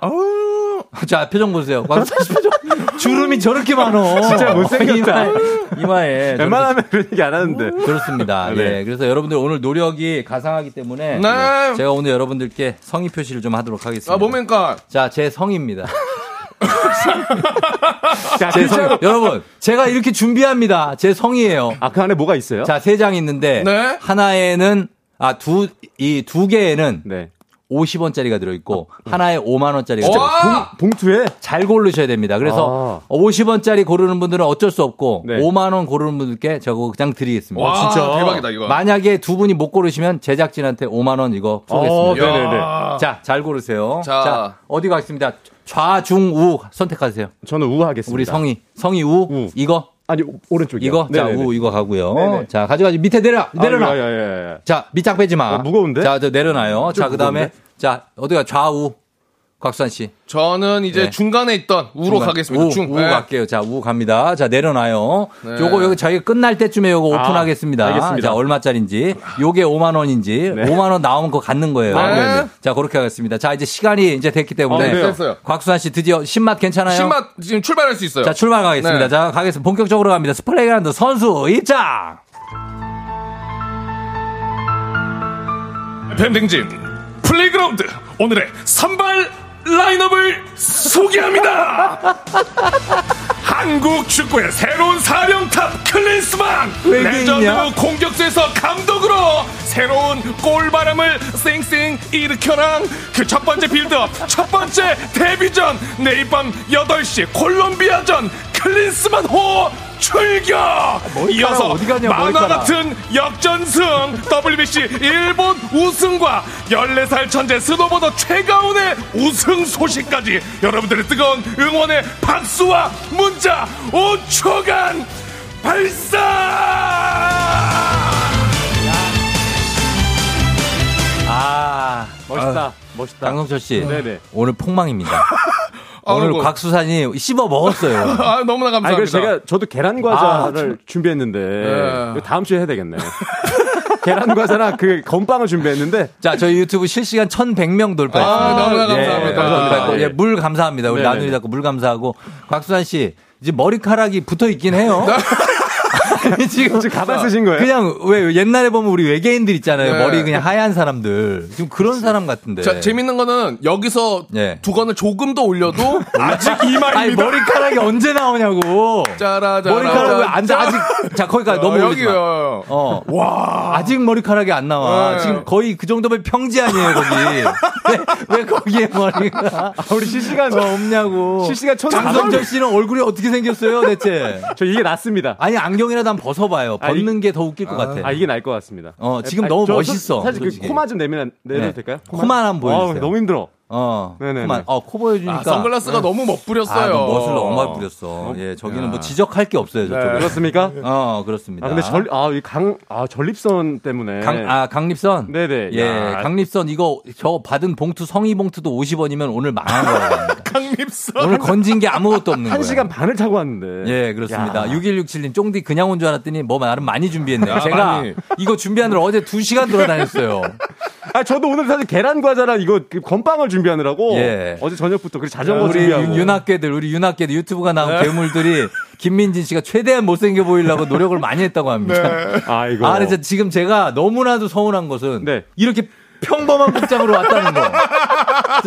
자, 표정 보세요. 광수 씨 표정. 주름이 저렇게 많어. 진짜 못생겼다. 이마에. 이마에. 저렇게 웬만하면 그런 얘기 안 하는데. 그렇습니다. 네. 예. 그래서 여러분들 오늘 노력이 가상하기 때문에 네. 제가 오늘 여러분들께 성의 표시를 좀 하도록 하겠습니다. 아, 뭡니까? 자, 제 성입니다. 자, 제 성. 여러분, 제가 이렇게 준비합니다. 제 성이에요. 아, 그 안에 뭐가 있어요? 자, 세 장 있는데 네. 하나에는 아, 두 이 두 개에는 네. 50원짜리가 들어있고 하나에 5만 원짜리가 진짜 들어있고 봉, 투에 잘 고르셔야 됩니다. 그래서 아. 50원짜리 고르는 분들은 어쩔 수 없고 네. 5만 원 고르는 분들께 저거 그냥 드리겠습니다. 와, 진짜 대박이다 이거. 만약에 두 분이 못 고르시면 제작진한테 5만 원 이거 쏘겠습니다. 어, 네네네. 야. 자, 잘 고르세요. 자. 자, 어디 가겠습니다. 좌중우 선택하세요. 저는 우 하겠습니다. 우리 성희, 성희 우, 우. 이거, 아니 오른쪽이요. 이거, 자. 우 이거 가고요. 네네. 자, 가져가지 밑에 내려, 내려놔. 아, 예, 예, 예. 자, 밑장 빼지 마. 어, 무거운데? 자, 저 내려놔요. 자, 좀그 다음에, 무거운데? 자, 어디가 좌우. 곽수산 씨. 저는 이제 네. 중간에 있던 우로 중간. 가겠습니다. 우, 중. 우 네. 갈게요. 자, 우 갑니다. 자, 내려놔요. 네. 요거, 여기 저희가 끝날 때쯤에 요거 아, 오픈하겠습니다. 알겠습니다. 자, 얼마짜리인지. 요게 5만 원인지. 네. 5만 원 나오면 그거 갖는 거예요. 아, 네네. 자, 그렇게 하겠습니다. 자, 이제 시간이 이제 됐기 때문에. 아? 됐어요. 곽수산 씨 드디어 신맛 괜찮아요? 신맛 지금 출발할 수 있어요. 자, 출발 가겠습니다. 네. 자, 가겠습니다. 본격적으로 갑니다. 플레이그라운드 선수 입장! 펨댕진 플레이그라운드 오늘의 선발 라인업을 소개합니다. 한국 축구의 새로운 사령탑 클린스만? 레전드 공격수에서 감독으로 새로운 골바람을 쌩쌩 일으켜라 그 첫 번째 빌드업 첫 번째 데뷔전 내일 밤 8시 콜롬비아전 클린스만 호 출격 이어서 어디 가냐, 만화 머리카락. 같은 역전승 WBC 일본 우승과 14살 천재 스노보더 최가운의 우승 소식까지 여러분들의 뜨거운 응원의 박수와 문자 5초간 발사! 아, 멋있다. 멋있다. 강성철 씨. 네네. 오늘 폭망입니다. 오늘 아이고. 곽수산이 씹어 먹었어요. 아, 너무나 감사합니다. 그래서 제가 저도 계란 과자를 준비했는데 네. 다음 주에 해야 되겠네. 계란 과자랑 그 건빵을 준비했는데 자, 저희 유튜브 실시간 1100명 돌파했습니다. 아, 너무나 예, 감사합니다. 감사합니다. 예. 예, 물 감사합니다. 우리 네네. 나누리 닫고 물 감사하고. 곽수산 씨, 이제 머리카락이 붙어 있긴 해요. 아니, 지금 지금 가발 쓰신 거예요? 그냥 왜 옛날에 보면 우리 외계인들 있잖아요. 네. 머리 그냥 하얀 사람들. 지금 그런 사람 같은데. 자, 재밌는 거는 여기서 예. 두건을 조금 더 올려도 아직 아니, 이마입니다. 머리카락이 언제 나오냐고. 짜라 짜라. 머리카락이 왜 안, 아직, 자, 거기까지 너무 어. 여기요. 어. 와. 아직 머리카락이 안 나와. 네. 지금 거의 그 정도면 평지 아니에요, 거기. 왜, 왜 거기에 머리가. 우리 실시간 뭐 없냐고. 실시간 천 장성철 씨는 얼굴이 어떻게 생겼어요, 대체? 저 이게 낫습니다. 아니, 안경이라도 한번 벗어봐요. 아, 이- 벗는 게 더 웃길 것 같아. 아 이게 나을 것 같습니다. 어, 지금 아니, 너무 저 멋있어, 사실 그. 코만 좀 내면 내도 네. 될까요? 코만 한번 보여주세요. 아우, 너무 힘들어. 어. 그만. 어, 코 보여주니까. 아, 선글라스가 너무 멋부렸어요. 아, 너 멋을 너무 부렸어. 예, 저기는 뭐 지적할 게 없어요, 저쪽에. 그렇습니까? 어, 그렇습니다. 아 근데 전 아, 강, 아, 전립선 때문에. 강, 아, 강립선? 네네. 예, 야. 강립선 이거 저 받은 봉투 성의 봉투도 50원이면 오늘 망한 거예요. 강립선. 오늘 건진 게 아무것도 없는 한 거예요. 시간 반을 타고 왔는데. 예, 그렇습니다. 야. 6167님, 쫑디 그냥 온 줄 알았더니 뭐 나름 많이 준비했네요. 아, 제가 많이. 이거 준비하느라 어제 2시간 돌아다녔어요. 아, 저도 오늘 사실 계란 과자랑 이거 그 건빵을 준비 하느라고. 예. 어제 저녁부터 그래서 자전거 우리 준비하고. 윤학계들, 우리 윤학계들 유튜브가 나온 네. 괴물들이 김민진 씨가 최대한 못생겨 보이려고 노력을 많이 했다고 합니다. 아이고. 아, 그래서 지금 제가 너무나도 서운한 것은 네. 이렇게 평범한 복장으로 왔다는 거.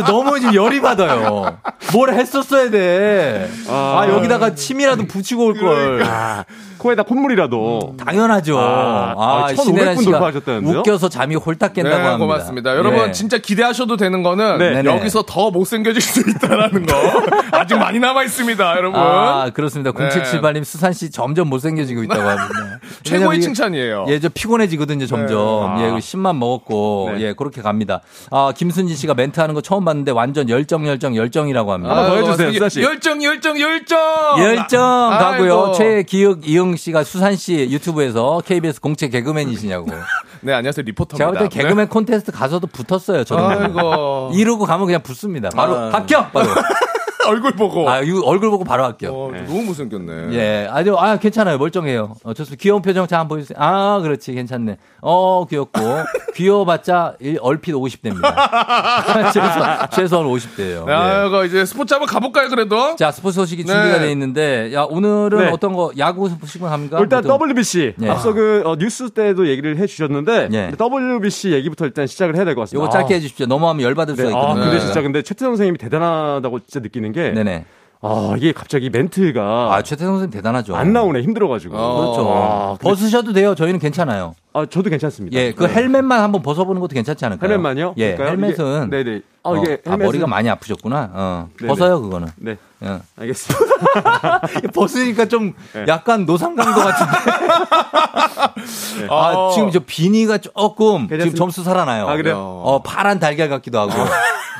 너무 지금 열이 받아요. 뭘 했었어야 돼. 아, 아. 여기다가 침이라도 붙이고 올 걸. 아, 코에다 콧물이라도. 당연하죠. 아, 아, 아, 신혜란 1500분 씨가 돌파하셨다는데요? 웃겨서 잠이 홀딱 깬다고 네, 합니다. 고맙습니다. 여러분 예. 진짜 기대하셔도 되는 거는 네. 여기서 더 못생겨질 수 있다라는 거 아직 많이 남아 있습니다, 여러분. 아, 그렇습니다. 네. 0778님, 수산 씨 점점 못생겨지고 있다고 합니다. 최고의 칭찬이에요. 예, 저 피곤해지거든요, 점점. 네. 예, 10만 먹었고, 네. 예, 그렇게 갑니다. 아, 김순진 씨가 멘트 하는 거 처음 봤는데 완전 열정, 열정, 열정이라고 합니다. 한번 더 해주세요. 수사 씨. 열정, 열정, 열정. 열정 가고요. 아이고. 최기 혁 이영 씨가 수산 씨 유튜브에서 KBS 공채 개그맨이시냐고. 네, 안녕하세요. 리포터입니다. 제가 볼때 개그맨 콘테스트 가서도 붙었어요. 저는. 아이고. 이러고 가면 그냥 붙습니다. 바로 아. 합격. 바로. 얼굴 보고. 아, 이거 얼굴 보고 바로 합격. 어, 너무 못생겼네. 예, 아주, 아, 괜찮아요. 멀쩡해요. 어, 좋습니다. 귀여운 표정 잘 한번 보여주세요. 아, 그렇지. 괜찮네. 어, 귀엽고. 귀여워봤자 일- 얼핏 50대입니다. 최소한, 최소한 50대예요. 야, 이거 이제 스포츠 한번 가볼까요, 그래도? 자, 스포츠 소식이 네. 준비가 돼 있는데, 야, 오늘은 네. 어떤 거, 야구 소식을 합니까? 일단 보통- WBC 예. 앞서 그 어, 뉴스 때도 얘기를 해주셨는데 예. WBC 얘기부터 일단 시작을 해야 될 것 같습니다. 요거 짧게 해주십시오. 너무하면 열받을 네. 수가 아, 있거든요. 근데 진짜 근데 최태성 선생님이 대단하다고 진짜 느끼는 게 네네. 아, 이게 갑자기 멘트가 아, 최태성 선생님 대단하죠. 안 나오네. 힘들어가지고. 그렇죠. 아, 근데- 벗으셔도 돼요. 저희는 괜찮아요. 아, 저도 괜찮습니다. 예, 그 네. 헬멧만 한번 벗어보는 것도 괜찮지 않을까요? 헬멧만요? 예, 그럴까요? 헬멧은. 이게- 네네. 아, 어, 이게 아, 헬멧은- 머리가 많이 아프셨구나. 어. 벗어요, 그거는. 네. 예. 알겠습니다. 벗으니까 좀 네. 약간 노상강도 같은데. 아, 어. 지금 저 비니가 조금 지금 괜찮습니다. 점수 살아나요. 아, 그래요? 어, 파란 달걀 같기도 하고.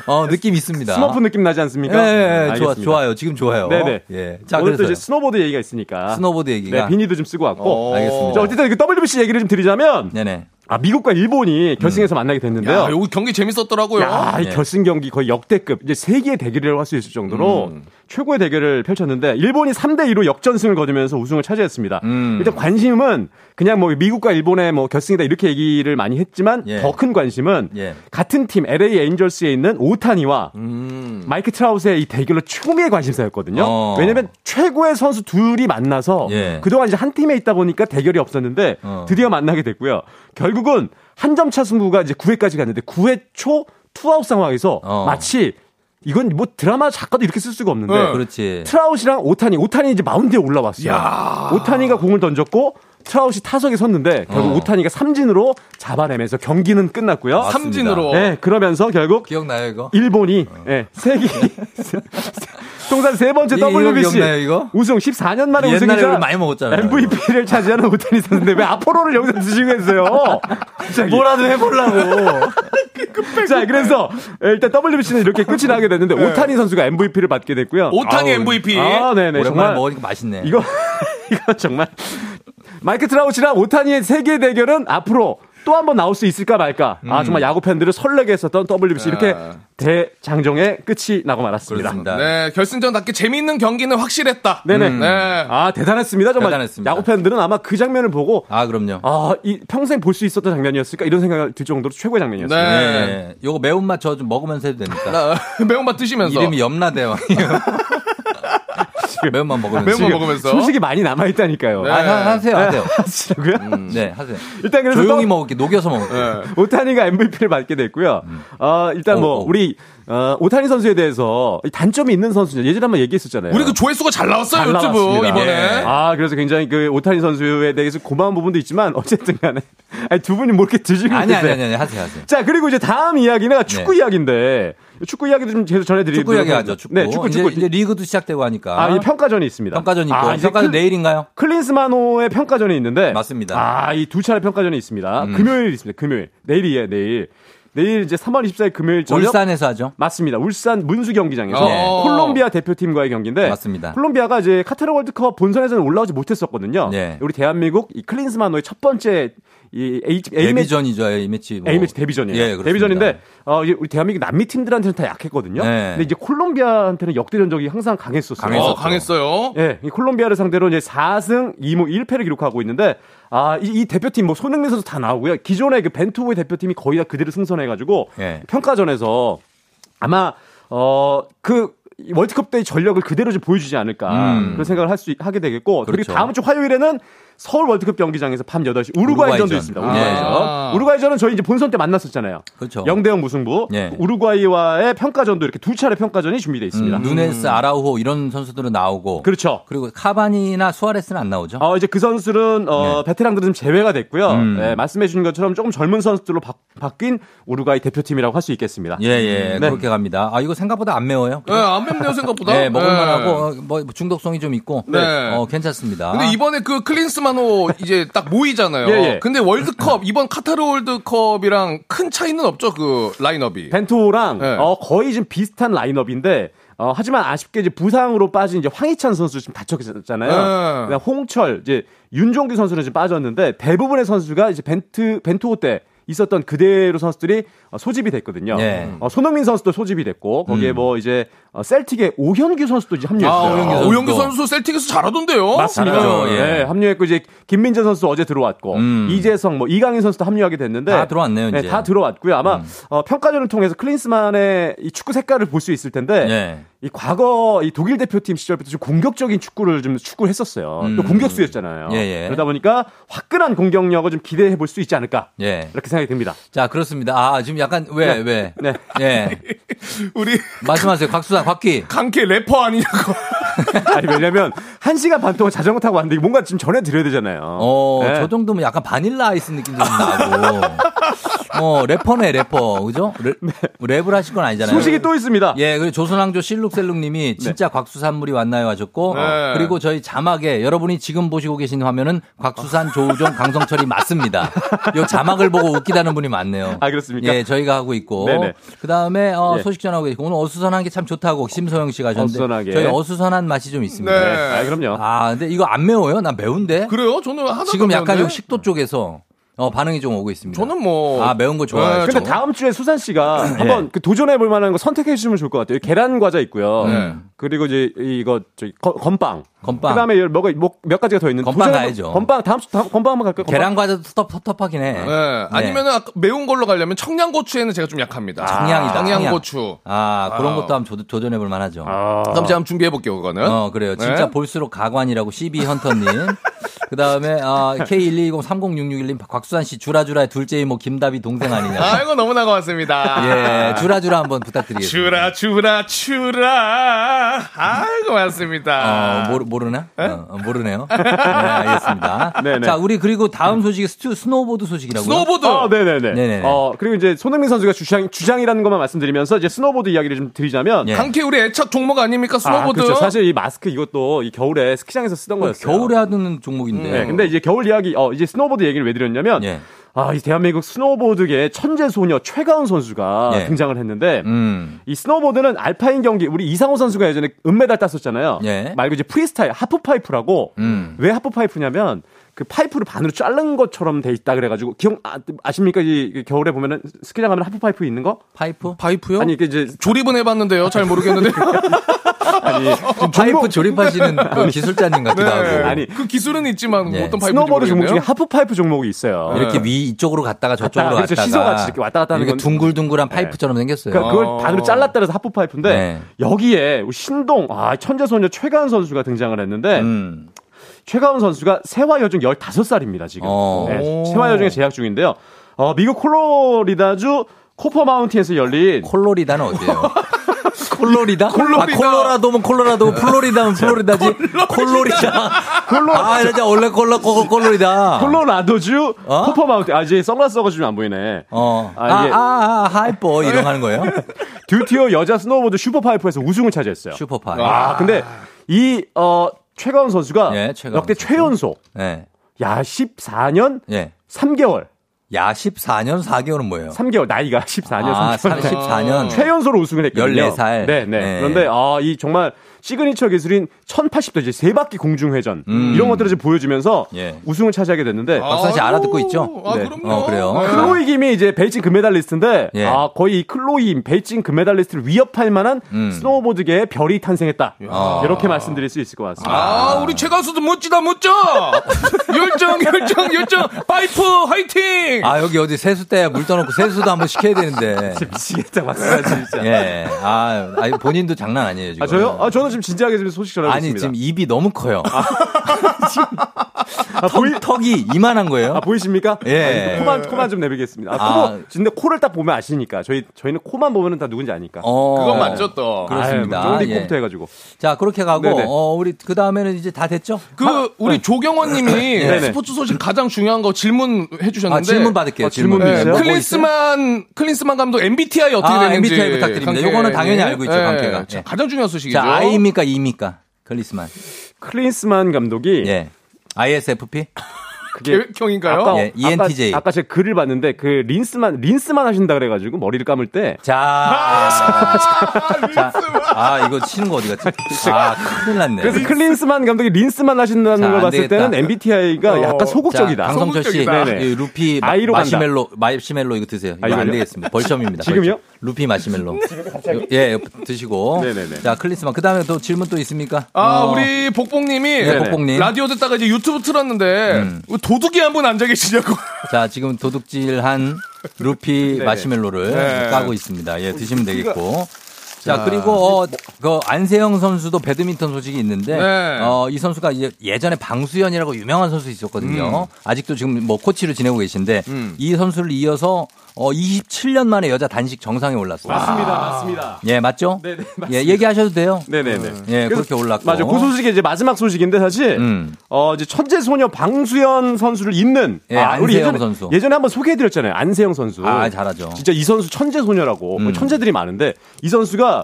어, 느낌 있습니다. 스머프 느낌 나지 않습니까? 예, 예, 예, 좋아. 좋아요. 지금 좋아요. 네네. 예. 자, 오늘 또 이제 스노보드 얘기가 있으니까. 스노보드 얘기가. 네, 비니도 좀 쓰고 왔고. 어, 알겠습니다. 자, 어쨌든 그 WBC 얘기를 좀 드리자면. 네네. 아, 미국과 일본이 결승에서 만나게 됐는데요. 야, 여기 경기 재밌었더라고요. 야, 이 네. 결승 경기 거의 역대급 이제 세계의 대결이라고 할 수 있을 정도로 최고의 대결을 펼쳤는데 일본이 3대 2로 역전승을 거두면서 우승을 차지했습니다. 음. 일단 관심은 그냥 뭐 미국과 일본의 뭐 결승이다 이렇게 얘기를 많이 했지만 예. 더큰 관심은 예. 같은 팀 LA 에인절스에 있는 오타니와 음. 마이크 트라우스의 이 대결로 초미의 관심사였거든요. 어. 왜냐면 최고의 선수 둘이 만나서 예. 그동안 이제 한 팀에 있다 보니까 대결이 없었는데 어. 드디어 만나게 됐고요. 결국은 한 점 차 승부가 이제 9회까지 갔는데 9회 초 투아웃 상황에서 어. 마치 이건 뭐 드라마 작가도 이렇게 쓸 수가 없는데 네. 그렇지. 트라웃이랑 오타니 오타니 이제 마운드에 올라왔어요. 야. 오타니가 공을 던졌고 트라웃이 타석에 섰는데 결국 어. 오타니가 삼진으로 잡아내면서 경기는 끝났고요. 맞습니다. 삼진으로. 네, 그러면서 결국 기억나요, 이거? 일본이 예, 세계 통산 세 번째 WBC 기억나요, 이거? 우승 14년 만에 우승이자 우리 많이 먹었잖아요. MVP를 차지하는 오타니 선수인데 왜 아포로를 여기서 드시고 계세요? 갑자기. 뭐라도 해보려고. 자, 그래서 일단 WBC는 이렇게 끝이 나게 됐는데 오타니 선수가 MVP를 받게 됐고요. 오타니 아우, MVP. 아, 네네. 오랜만에 정말 먹으니까 맛있네. 이거 이거 정말 마이크 트라우치랑 오타니의 세계 대결은 앞으로 또 한 번 나올 수 있을까 말까. 아 정말 야구 팬들을 설레게 했었던 WBC 이렇게 대장정의 끝이 나고 말았습니다. 그렇습니다. 네, 결승전답게 재미있는 경기는 확실했다. 네네. 네. 아 대단했습니다. 정말 대단했습니다. 야구 팬들은 아마 그 장면을 보고 아, 그럼요. 아 이 평생 볼 수 있었던 장면이었을까 이런 생각을 들 정도로 최고의 장면이었습니다. 네. 네. 요거 매운맛 저 좀 먹으면서 해도 됩니까? 나 매운맛 드시면서. 이름이 염라대왕이에요. 매운맛 먹으면서. 매운맛 먹으면서. 소식이 많이 남아 있다니까요. 네. 아, 하- 하세요, 하세요. 하시라고요? 네, 하세요. 일단 그래서 조용히 또- 먹을게, 녹여서 먹을게. 네. 오타니가 MVP를 받게 됐고요. 어, 일단 뭐 어, 어. 우리 어, 오타니 선수에 대해서 이 단점이 있는 선수죠. 예전에 한번 얘기했었잖아요. 우리 그 조회수가 잘 나왔어요, 잘 유튜브, 나왔습니다. 이번에. 예. 아, 그래서 굉장히 그 오타니 선수에 대해서 고마운 부분도 있지만 어쨌든 간에 아니, 두 분이 뭐 이렇게 드시고 아니, 아니. 아니, 아니, 하세요, 하세요. 자, 그리고 이제 다음 이야기는 축구 네. 이야기인데 축구 이야기도 좀 계속 전해드리도록 축구 이야기 하죠, 축구. 네, 축구, 이제, 축구. 이제 리그도 시작되고 하니까. 아, 이 평가전이 있습니다. 평가전 있고. 아, 이제 평가전 클- 내일인가요? 클린스마노의 평가전이 있는데 맞습니다. 아, 이 두 차례 평가전이 있습니다. 음. 금요일 있습니다. 금요일. 내일이에요, 내일. 내일 이제 3월 24일 금요일 저녁 울산에서 하죠. 맞습니다. 울산 문수 경기장에서 네. 콜롬비아 대표팀과의 경기인데 맞습니다. 콜롬비아가 이제 카타르 월드컵 본선에서는 올라오지 못했었거든요. 네. 우리 대한민국 이 클린스마노의 첫 번째 이 A, A 매치 데뷔전이죠, A 매치. 뭐. A 매치 데뷔전이에요. 예. 데뷔전인데 어 우리 대한민국 남미 팀들한테는 다 약했거든요. 네. 근데 이제 콜롬비아한테는 역대 전 적이 항상 강했었어요. 강했었죠. 어, 강했어요. 예, 이 콜롬비아를 상대로 이제 4승 2무 1패를 기록하고 있는데 아, 이, 이 대표팀 뭐 손흥민 선수 다 나오고요. 기존의 그 벤투호의 대표팀이 거의 다 그대로 승선해 가지고 예. 평가전에서 아마 어그 월드컵 때의 전력을 그대로 좀 보여주지 않을까 음. 그런 생각을 할 수 하게 되겠고 그렇죠. 그리고 다음 주 화요일에는 서울 월드컵 경기장에서 밤 8시 우루과이전도 우루과이전. 있습니다. 아. 우루과이전. 우루과이전은 저희 이제 본선 때 만났었잖아요. 그렇죠. 0대0 무승부. 예. 우루과이와의 평가전도 이렇게 두 차례 평가전이 준비되어 있습니다. 음, 누네스, 아라우호 이런 선수들은 나오고. 그렇죠. 그리고 카바니나 수아레스는 안 나오죠. 어, 이제 그 선수들은, 어, 베테랑들은 좀 제외가 됐고요. 네. 음. 예, 말씀해 주신 것처럼 조금 젊은 선수들로 바, 바뀐 우루과이 대표팀이라고 할 수 있겠습니다. 예, 예. 네. 그렇게 갑니다. 아, 이거 생각보다 안 매워요. 네, 안 맵네요, 생각보다. 네, 먹을만하고, 네. 어, 뭐, 중독성이 좀 있고. 네. 어, 괜찮습니다. 근데 이번에 그 클린스만호 이제 딱 모이잖아요. 예, 예. 근데 월드컵 이번 카타르 월드컵이랑 큰 차이는 없죠 그 라인업이. 벤투호랑 네. 어, 거의 좀 비슷한 라인업인데 어, 하지만 아쉽게 이제 부상으로 빠진 이제 황희찬 선수 지금 다쳤잖아요. 네. 홍철 이제 윤종규 선수는 지금 빠졌는데 대부분의 선수가 이제 벤트 벤투호 때 있었던 그대로 선수들이 어, 소집이 됐거든요. 네. 어, 손흥민 선수도 소집이 됐고 거기에 음. 뭐 이제 어, 셀틱의 오현규 선수도 이제 아, 합류했어요. 오현규 오현규, 선수도. 오현규 선수 셀틱에서 잘하던데요. 맞습니다. 잘하죠, 예. 네, 합류했고 이제 김민재 선수 어제 들어왔고 음. 이재성 뭐 이강인 선수도 합류하게 됐는데 다 들어왔네요, 네, 이제. 다 들어왔고요. 아마 음. 어, 평가전을 통해서 클린스만의 이 축구 색깔을 볼 수 있을 텐데 예. 이 과거 이 독일 대표팀 시절부터 좀 공격적인 축구를 좀 축구를 했었어요. 음. 또 공격수였잖아요. 예, 예. 그러다 보니까 화끈한 공격력을 좀 기대해 볼 수 있지 않을까 예. 이렇게 생각이 듭니다. 자, 그렇습니다. 아, 지금 약간, 왜, 네. 왜? 네. 예. 우리 말씀하세요. 곽수산, 곽기. 강캐 래퍼 아니냐고. 아니 왜냐면 한 시간 반 동안 자전거 타고 왔는데 뭔가 좀 전해 드려야 되잖아요. 어, 네. 저 정도면 약간 바닐라 아이스 느낌도 좀 나고. 어, 래퍼네, 래퍼. 그죠? 랩, 랩을 하실 건 아니잖아요. 소식이 또 있습니다. 예, 그리고 조선왕조 실룩셀룩님이 진짜 곽수산물이 왔나요 하셨고, 네. 그리고 저희 자막에 여러분이 지금 보시고 계신 화면은 곽수산, 조우종, 강성철이 맞습니다. 요 자막을 보고 웃기다는 분이 많네요. 아 그렇습니까? 예, 저희가 하고 있고. 그 다음에, 어, 예. 소식 전하고 계시고, 오늘 어수선한 게 참 좋다고 심소영 씨가 하셨는데. 어수선하게. 저희 어수선한 맛이 좀 있습니다. 네. 아 그럼요. 아, 근데 이거 안 매워요? 난 매운데? 그래요? 저는 지금 약간 요 식도 쪽에서 어, 반응이 좀 오고 있습니다. 저는 뭐 아, 매운 거 좋아해요. 근데 다음 주에 수산 씨가 예. 한번 그 도전해 볼 만한 거 선택해 주시면 좋을 것 같아요. 계란 과자 있고요. 네. 그리고 이제 이거 저기 거- 건빵. 건빵. 그 다음에 여- 뭐가 뭐, 몇 가지가 더 있는데 건빵 도전해- 가야죠. 건빵 다음 주 다음, 건빵 한번 갈까요? 건빵? 계란 과자도 텁- 텁텁하긴 해. 네. 아니면은 아까 매운 걸로 가려면 청양고추에는 제가 좀 약합니다. 청양이다. 청양고추. 아, 그런 아. 것도 한번 조- 도전해 볼 만하죠. 아. 그럼 제가 한번 준비해 볼게요, 그거는. 어, 그래요. 네. 진짜 볼수록 가관이라고 CB 헌터님. 그 다음에, 어, K120306661님, 곽수산 씨, 주라주라의 둘째 이모 김다비 동생 아니냐. 아이고 너무나 고맙습니다. 예, 주라주라 한번 부탁드리겠습니다. 주라 주라 주라. 아이고 맞습니다. 어, 모르, 모르나? 어, 어, 모르네요. 네, 알겠습니다. 네네. 자, 우리 그리고 다음 소식이 스튜, 스노우보드 소식이라고요? 스노보드. 아, 네네네. 네 네네. 어, 그리고 이제 손흥민 선수가 주장, 주장이라는 것만 말씀드리면서 이제 스노보드 이야기를 좀 드리자면. 예. 강캐 우리 애착 종목 아닙니까 아, 스노보드? 그렇죠. 사실 이 마스크 이것도 이 겨울에 스키장에서 쓰던 거였어요. 어, 겨울에 하는 종목인 데. 네, 근데 이제 겨울 이야기, 어, 이제 스노보드 얘기를 왜 드렸냐면. 예. 아, 이 대한민국 스노보드계의 천재 소녀 최가은 선수가 예. 등장을 했는데. 음. 이 스노보드는 알파인 경기, 우리 이상호 선수가 예전에 은메달 땄었잖아요. 예. 말고 이제 프리스타일, 하프파이프라고. 음. 왜 하프파이프냐면, 그 파이프를 반으로 자른 것처럼 돼 있다 그래가지고 기억 아, 십니까 이 겨울에 보면은 스키장 가면 하프 파이프 있는 거? 파이프? 파이프요? 아니 이게 이제 조립은 해봤는데요. 잘 모르겠는데. 아니 파이프 조립하시는 그 기술자님 같기도 하고. 아니 그 기술은 있지만 예. 어떤 파이프 스노보드 종목 중에 하프 파이프 종목이 있어요. 이렇게 위 이쪽으로 갔다가 저쪽으로 갔다가, 그렇죠. 시소같이 이렇게 왔다 갔다 하는 이렇게 건- 둥글둥글한 파이프처럼 생겼어요. 그러니까 그걸 어. 반으로 잘랐다 해서 하프 파이프인데 네. 여기에 신동 아 천재 소녀 최가은 선수가 등장을 했는데 음. 최가은 선수가 세화여중 15살입니다 지금 어. 네, 세화여중에 재학 중인데요 어, 미국 콜로리다주 코퍼 마운틴에서 열린 콜로리다는 어디예요? 콜로리다? 콜로리다. 아, 콜로라도면 콜로라도, 플로리다면 플로리다지. 콜로리다. 아, 이러자 원래 콜로, 콜, 콜로리다. 콜로라도주 어? 코퍼 마운틴 아 이제 선글라스 써가지고 안 보이네 어. 아, 아, 아, 아, 하이퍼 이런 거 하는 거예요? 듀 투어 여자 스노우보드 슈퍼파이프에서 우승을 차지했어요 슈퍼파이. 아 근데 이 어, 최가은 선수가 예, 최가은 역대 선수. 최연소 예. 야 14년 예. 3개월 야, 14년 4개월은 뭐예요? 3개월 나이가 14년 아, 3개월 34년. 최연소로 우승을 했거든요. 14살. 네, 네. 네. 그런데 아, 이 정말 시그니처 기술인 1080도 이제 세 바퀴 공중 회전 음. 이런 것들을 좀 보여주면서 예. 우승을 차지하게 됐는데 곽수산 씨 알아듣고 있죠? 아, 네. 그럼요. 어, 그래요. 네. 클로이 김이 이제 베이징 금메달리스트인데 예. 아, 거의 이 클로이 베이징 금메달리스트를 위협할 만한 음. 스노우보드계의 별이 탄생했다. 아. 이렇게 말씀드릴 수 있을 것 같습니다. 아, 우리 최 가수도 멋지다, 멋져! 열정, 열정, 열정! 파이프, 화이팅! 아, 여기 어디 세수대 물 떠놓고 세수도 한번 시켜야 되는데. 미치겠다, 곽수산 진짜. 예. 아, 본인도 장난 아니에요, 지금. 아, 저요? 아, 저는 지금 진지하게 지금 소식 전하고 아니, 있습니다. 지금 입이 너무 커요. 아, 보이, 턱, 턱이 이만한 거예요. 아, 보이십니까? 예. 아, 코만, 코만 좀 내비겠습니다. 아, 아. 코, 근데 코를 딱 보면 아시니까. 저희, 저희는 코만 보면은 다 누군지 아니까. 어. 그건 맞죠, 또. 그렇습니다. 쫑디 예. 코부터 해가지고. 자, 그렇게 가고, 네네. 어, 우리, 그 다음에는 이제 다 됐죠? 그, 우리 조경원 님이 네네. 스포츠 소식 가장 중요한 거 질문 해주셨는데. 아, 질문 받을게요, 어, 질문. 네? 뭐 클린스만, 클린스만 감독 MBTI 어떻게 아, 되는지. MBTI 부탁드립니다. 요거는 당연히 알고 있죠, 강캐가. 자, 예. 가장 중요한 소식이죠. 자, I입니까, E입니까? 클리스만. 클린스만 감독이. 예. ISFP? 그게 계획형인가요? 아까, 예, ENTJ. 아까, 아까 제가 글을 봤는데 그 린스만, 린스만 하신다 그래가지고 머리를 감을 때. 자, 자, 아, 이거 치는 거 어디 갔지? 아, 큰일 났네. 그래서 클린스만 감독이 린스만 하신다는 자, 걸안 봤을 되겠다. 때는 MBTI가 어. 약간 자, 소극적이다. 강성철 씨. 네네. 이 루피 마- 아이로. 마시멜로, 마시멜로 이거 드세요. 이거 아, 안? 되겠습니다. 벌점입니다. 지금요? 벌점. 루피 마시멜로. 예, 드시고. 네네네. 자, 클리스만. 그 다음에 또 질문 또 있습니까? 아, 어, 우리 복복님이 네, 복복님. 라디오 듣다가 이제 유튜브 틀었는데 음. 왜 도둑이 한 분 앉아 계시냐고. 자, 지금 도둑질 한 루피 네. 마시멜로를 네. 까고 있습니다. 예, 드시면 되겠고. 자, 그리고 어, 그 안세영 선수도 배드민턴 소식이 있는데 네. 어, 이 선수가 이제 예전에 방수연이라고 유명한 선수 있었거든요. 아직도 지금 뭐 코치로 지내고 계신데 음. 이 선수를 이어서 어, 27년 만에 여자 단식 정상에 올랐어요. 맞습니다, 맞습니다. 예, 맞죠? 네네, 예, 맞습니다. 얘기하셔도 돼요. 네네네. 예, 그래서- 그렇게 올랐고. 맞아. 그 소식이 이제 마지막 소식인데 사실 음. 어 이제 천재 소녀 방수연 선수를 잇는 예, 안세영 예전에, 선수. 예전에 한번 소개해드렸잖아요. 안세영 선수. 아, 잘하죠. 진짜 이 선수 천재 소녀라고 뭐 음. 천재들이 많은데 이 선수가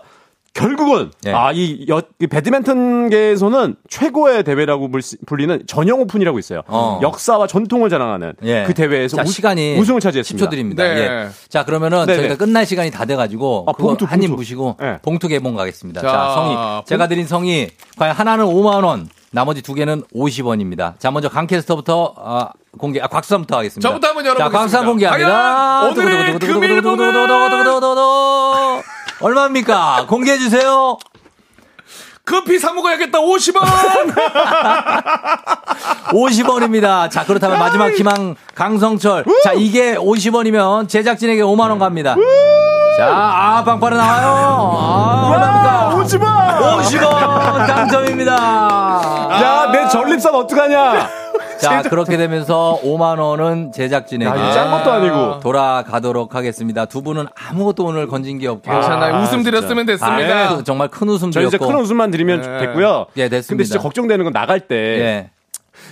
결국은 예. 아이 배드민턴계에서는 최고의 대회라고 불- 불리는 전형 오픈이라고 있어요. 어. 역사와 전통을 자랑하는 예. 그 대회에서 자, 우, 시간이 우승을 차지했습니다. 10초 드립니다. 네. 예. 자, 그러면은 네네. 저희가 끝날 시간이 다 돼가지고 아, 봉투, 한입. 무시고 네. 봉투 개봉 가겠습니다. 자, 자, 성이 봉- 제가 드린 성이 과연 하나는 5만 원, 나머지 두 개는 50원입니다. 자, 먼저 강캐스터부터 아, 공개, 아, 곽수산부터 하겠습니다. 저부터 한번 열어보겠습니다. 자, 곽수산 공개합니다. 오늘의 금일보는 얼마입니까? 공개해 주세요. 급히 사 먹어야겠다. 50원. 50원입니다. 자, 그렇다면 마지막 희망 강성철. 자, 이게 50원이면 제작진에게 5만 원 갑니다. 자, 아, 빵빠르 나와요. 아, 얼마입니까? 50원! 50원 당첨입니다. 야, 내 전립선 어떡하냐? 자, 그렇게 되면서 5만 원은 제작진에게 야, 이거 짠 것도 아니고. 돌아가도록 하겠습니다. 두 분은 아무것도 오늘 건진 게 없고 괜찮아요 아, 웃음 진짜. 드렸으면 됐습니다 아, 그 정말 큰 웃음 저희 이제 드렸고. 큰 웃음만 드리면 네. 됐고요. 예, 됐습니다. 근데 진짜 걱정되는 건 나갈 때 예.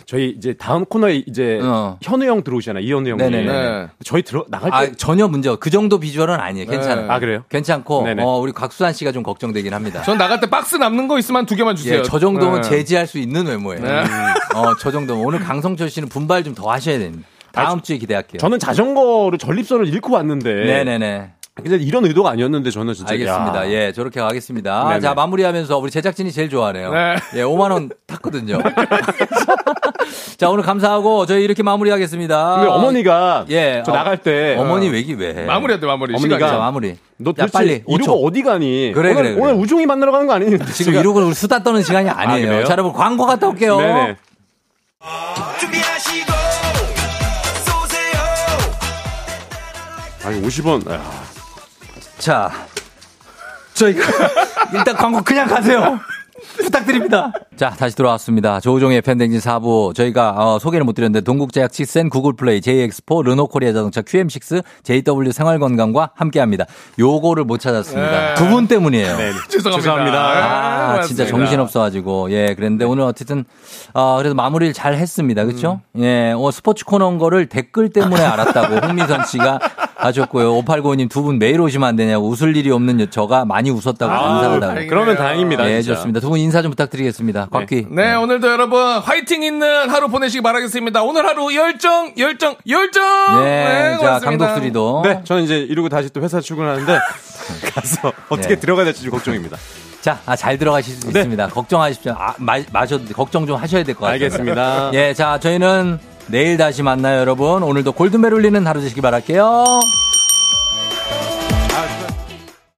저희 이제 다음 코너에 이제 어. 현우 형 들어오시잖아요. 이현우 형이. 네네네. 네. 저희 들어 나갈 때 아, 전혀 문제 없. 그 정도 비주얼은 아니에요. 괜찮아요. 네. 아, 그래요? 괜찮고 네네. 어, 우리 곽수산 씨가 좀 걱정되긴 합니다. 전 나갈 때 박스 남는 거 있으면 한두 개만 주세요 예, 저 정도면 네. 제지할 수 있는 외모예요. 네. 어, 저 정도면 오늘 강성철 씨는 분발 좀 더 하셔야 됩니다. 다음 주에 기대할게요. 저는 자전거를 전립선을 잃고 왔는데 네네네. 근데 이런 의도가 아니었는데 저는 진짜 알겠습니다. 야. 예, 저렇게 가겠습니다. 네네. 자, 마무리하면서 우리 제작진이 제일 좋아하네요. 네. 예, 5만 원 탔거든요. 자, 오늘 감사하고 저희 이렇게 마무리하겠습니다. 근데 어머니가 예, 저 어, 나갈 때 어머니 왜기 왜? 마무리해야 돼 마무리 어머니가 시간이. 자, 마무리. 너 야, 빨리. 이러고 5초. 어디 가니? 그래, 오늘, 그래, 그래. 오늘 우중이 만나러 가는 거 아니니? 지금 이러고 우리 수다 떠는 시간이 아니에요. 그래요? 자, 여러분 광고 갔다 올게요. 네네. 아니 50원. 야. 자, 저희가 일단 광고 그냥 가세요. 부탁드립니다. 자, 다시 돌아왔습니다. 조우종의 FM대행진 4부. 저희가 어, 소개를 못 드렸는데 동국제약 치센, 구글플레이, JX포, 르노코리아 자동차, QM6, JW 생활건강과 함께합니다. 요거를 못 찾았습니다. 네. 두분 때문이에요. 네. 죄송합니다 죄송합니다. 아, 네, 진짜. 정신없어가지고. 예, 그랬는데 오늘 어쨌든, 어, 그래도 마무리를 잘 했습니다. 그쵸? 예, 어, 스포츠 코너인 거를 댓글 때문에 알았다고 홍미선 씨가 하셨고요. 5895님 두 분 매일 오시면 안 되냐고 웃을 일이 없는 저가 많이 웃었다고 감사하다고. 다행이네요. 그러면 다행입니다. 예, 진짜. 좋습니다. 두 분 인사 좀 부탁드리겠습니다. 곽귀. 네, 오늘도 여러분 화이팅 있는 하루 보내시기 바라겠습니다. 오늘 하루 열정, 열정, 열정. 네, 자, 고맙습니다. 강독수리도. 네, 저는 이제 이러고 다시 또 회사 출근하는데 가서 어떻게 네. 들어가야 될지 걱정입니다. 자, 아, 잘 들어가실 수 네. 있습니다. 걱정하십시오. 아, 마, 마셔도, 돼. 걱정 좀 하셔야 될 것 같아요. 알겠습니다. 예, 자, 저희는 내일 다시 만나요, 여러분. 오늘도 골든벨 울리는 하루 되시기 바랄게요.